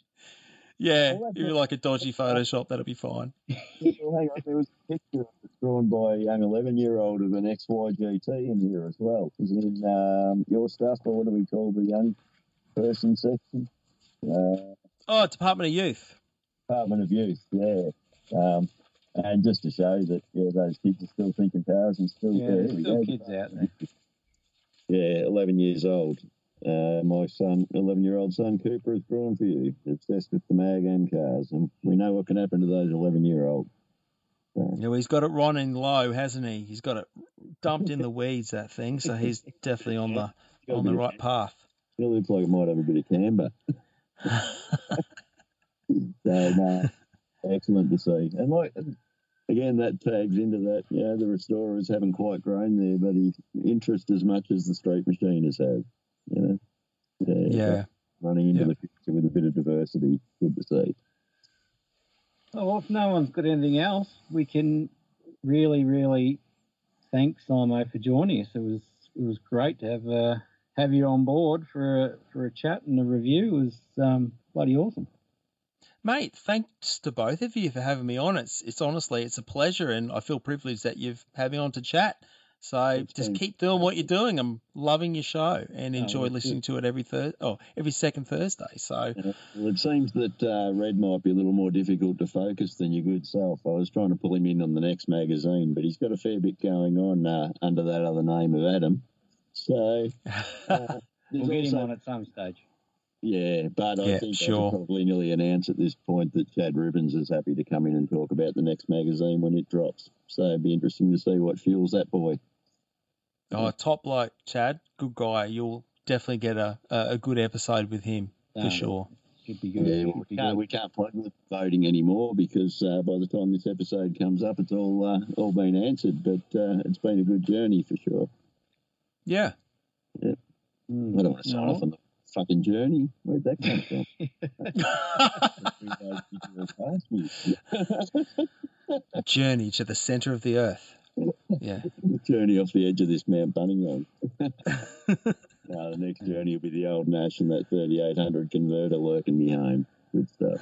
yeah. If you like a dodgy Photoshop, that'll be fine. well, hang on, there was a picture drawn by a young 11 year old of an XYGT in here as well. Was it in um, your stuff, or what do we call the young person section? Uh, Oh, Department of Youth. Department of Youth, yeah. Um, and just to show that, yeah, those kids are still thinking powers and still, Yeah, still kids out there. Yeah, 11 years old. Uh, my son, 11 year old son Cooper, is drawn for you. Obsessed with the mag and cars. And we know what can happen to those 11 year olds. Yeah, well, he's got it running low, hasn't he? He's got it dumped in the weeds, that thing. So he's definitely on the on the right path. It looks like it might have a bit of camber. So, no, excellent to see. And like, again, that tags into that, you know, the restorers haven't quite grown there, but he interest as much as the street machiners have, you know. yeah. Running into Yeah. the future with a bit of diversity. Good to see. Oh, well, if no one's got anything else, we can really, really thank Simo for joining us. It was it was great to have uh, have you on board for a, for a chat and a review. It was um, bloody awesome. Mate, thanks to both of you for having me on. It's it's honestly it's a pleasure, and I feel privileged that you've had me on to chat. So It's just been- keep doing what you're doing. I'm loving your show and Oh, enjoy that's listening to it every third oh every second Thursday. So Yeah. Well, it seems that uh, Red might be a little more difficult to focus than your good self. I was trying to pull him in on the next magazine, but he's got a fair bit going on uh, under that other name of Adam. So uh, We'll there's get him also- on at some stage. Yeah, but I Yeah, think I sure. probably nearly announce at this point that Chad Rubens is happy to come in and talk about the next magazine when it drops. So it'd be interesting to see what fuels that boy. oh, top bloke, Chad, good guy. You'll definitely get a a, a good episode with him for Um, sure. Should be good. Yeah, well, we can't, good. we can't plug the voting anymore because uh, by the time this episode comes up, it's all uh, all been answered. But uh, it's been a good journey for sure. Yeah. Mm. I don't want to sign No. off on the fucking journey. Where'd that come from? Three days before it passed me. a journey to the center of the earth. Yeah. journey off the edge of this Mount Buninyong. no, the next journey will be the old Nash and that 3800 converter lurking behind. Good stuff.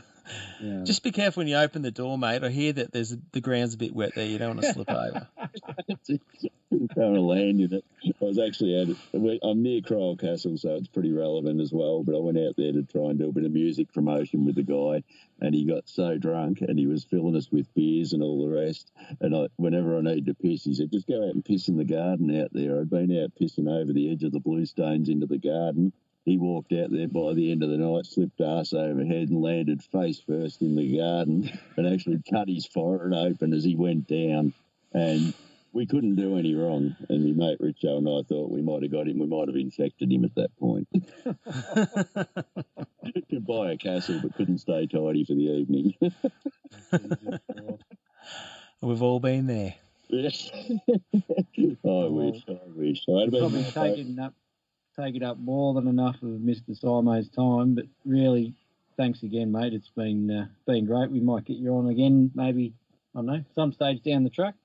Yeah. Just be careful when you open the door, mate. I hear that there's the ground's a bit wet there. You don't want to slip over. Trying to land in it. I was actually at it. I'm near Kryal Castle, so it's pretty relevant as well. But I went out there to try and do a bit of music promotion with the guy, and he got so drunk and he was filling us with beers and all the rest. And I, whenever I needed to piss, he said, "Just go out and piss in the garden out there." I'd been out pissing over the edge of the bluestones into the garden. He walked out there by the end of the night, slipped ass overhead, and landed face first in the garden, and actually cut his forehead open as he went down. And we couldn't do any wrong. And my mate Richo and I thought we might have got him. We might have infected him at that point. Could buy a castle, but couldn't stay tidy for the evening. We've all been there. Yes. I wish. I wish. I had probably been taken up taken up more than enough of Mr. Simo's time, but really, thanks again, mate. It's been uh, been great. We might get you on again, maybe I don't know, some stage down the track.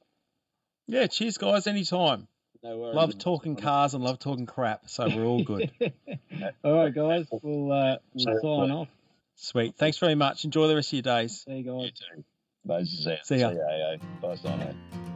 Yeah, cheers, guys. Anytime. No worries. Love talking cars and love talking crap, so we're all good. All right, guys. We'll uh, we'll sign off. Sweet. Thanks very much. Enjoy the rest of your days. See you guys. You too. Moses out. See ya. CAA. Bye, Simon.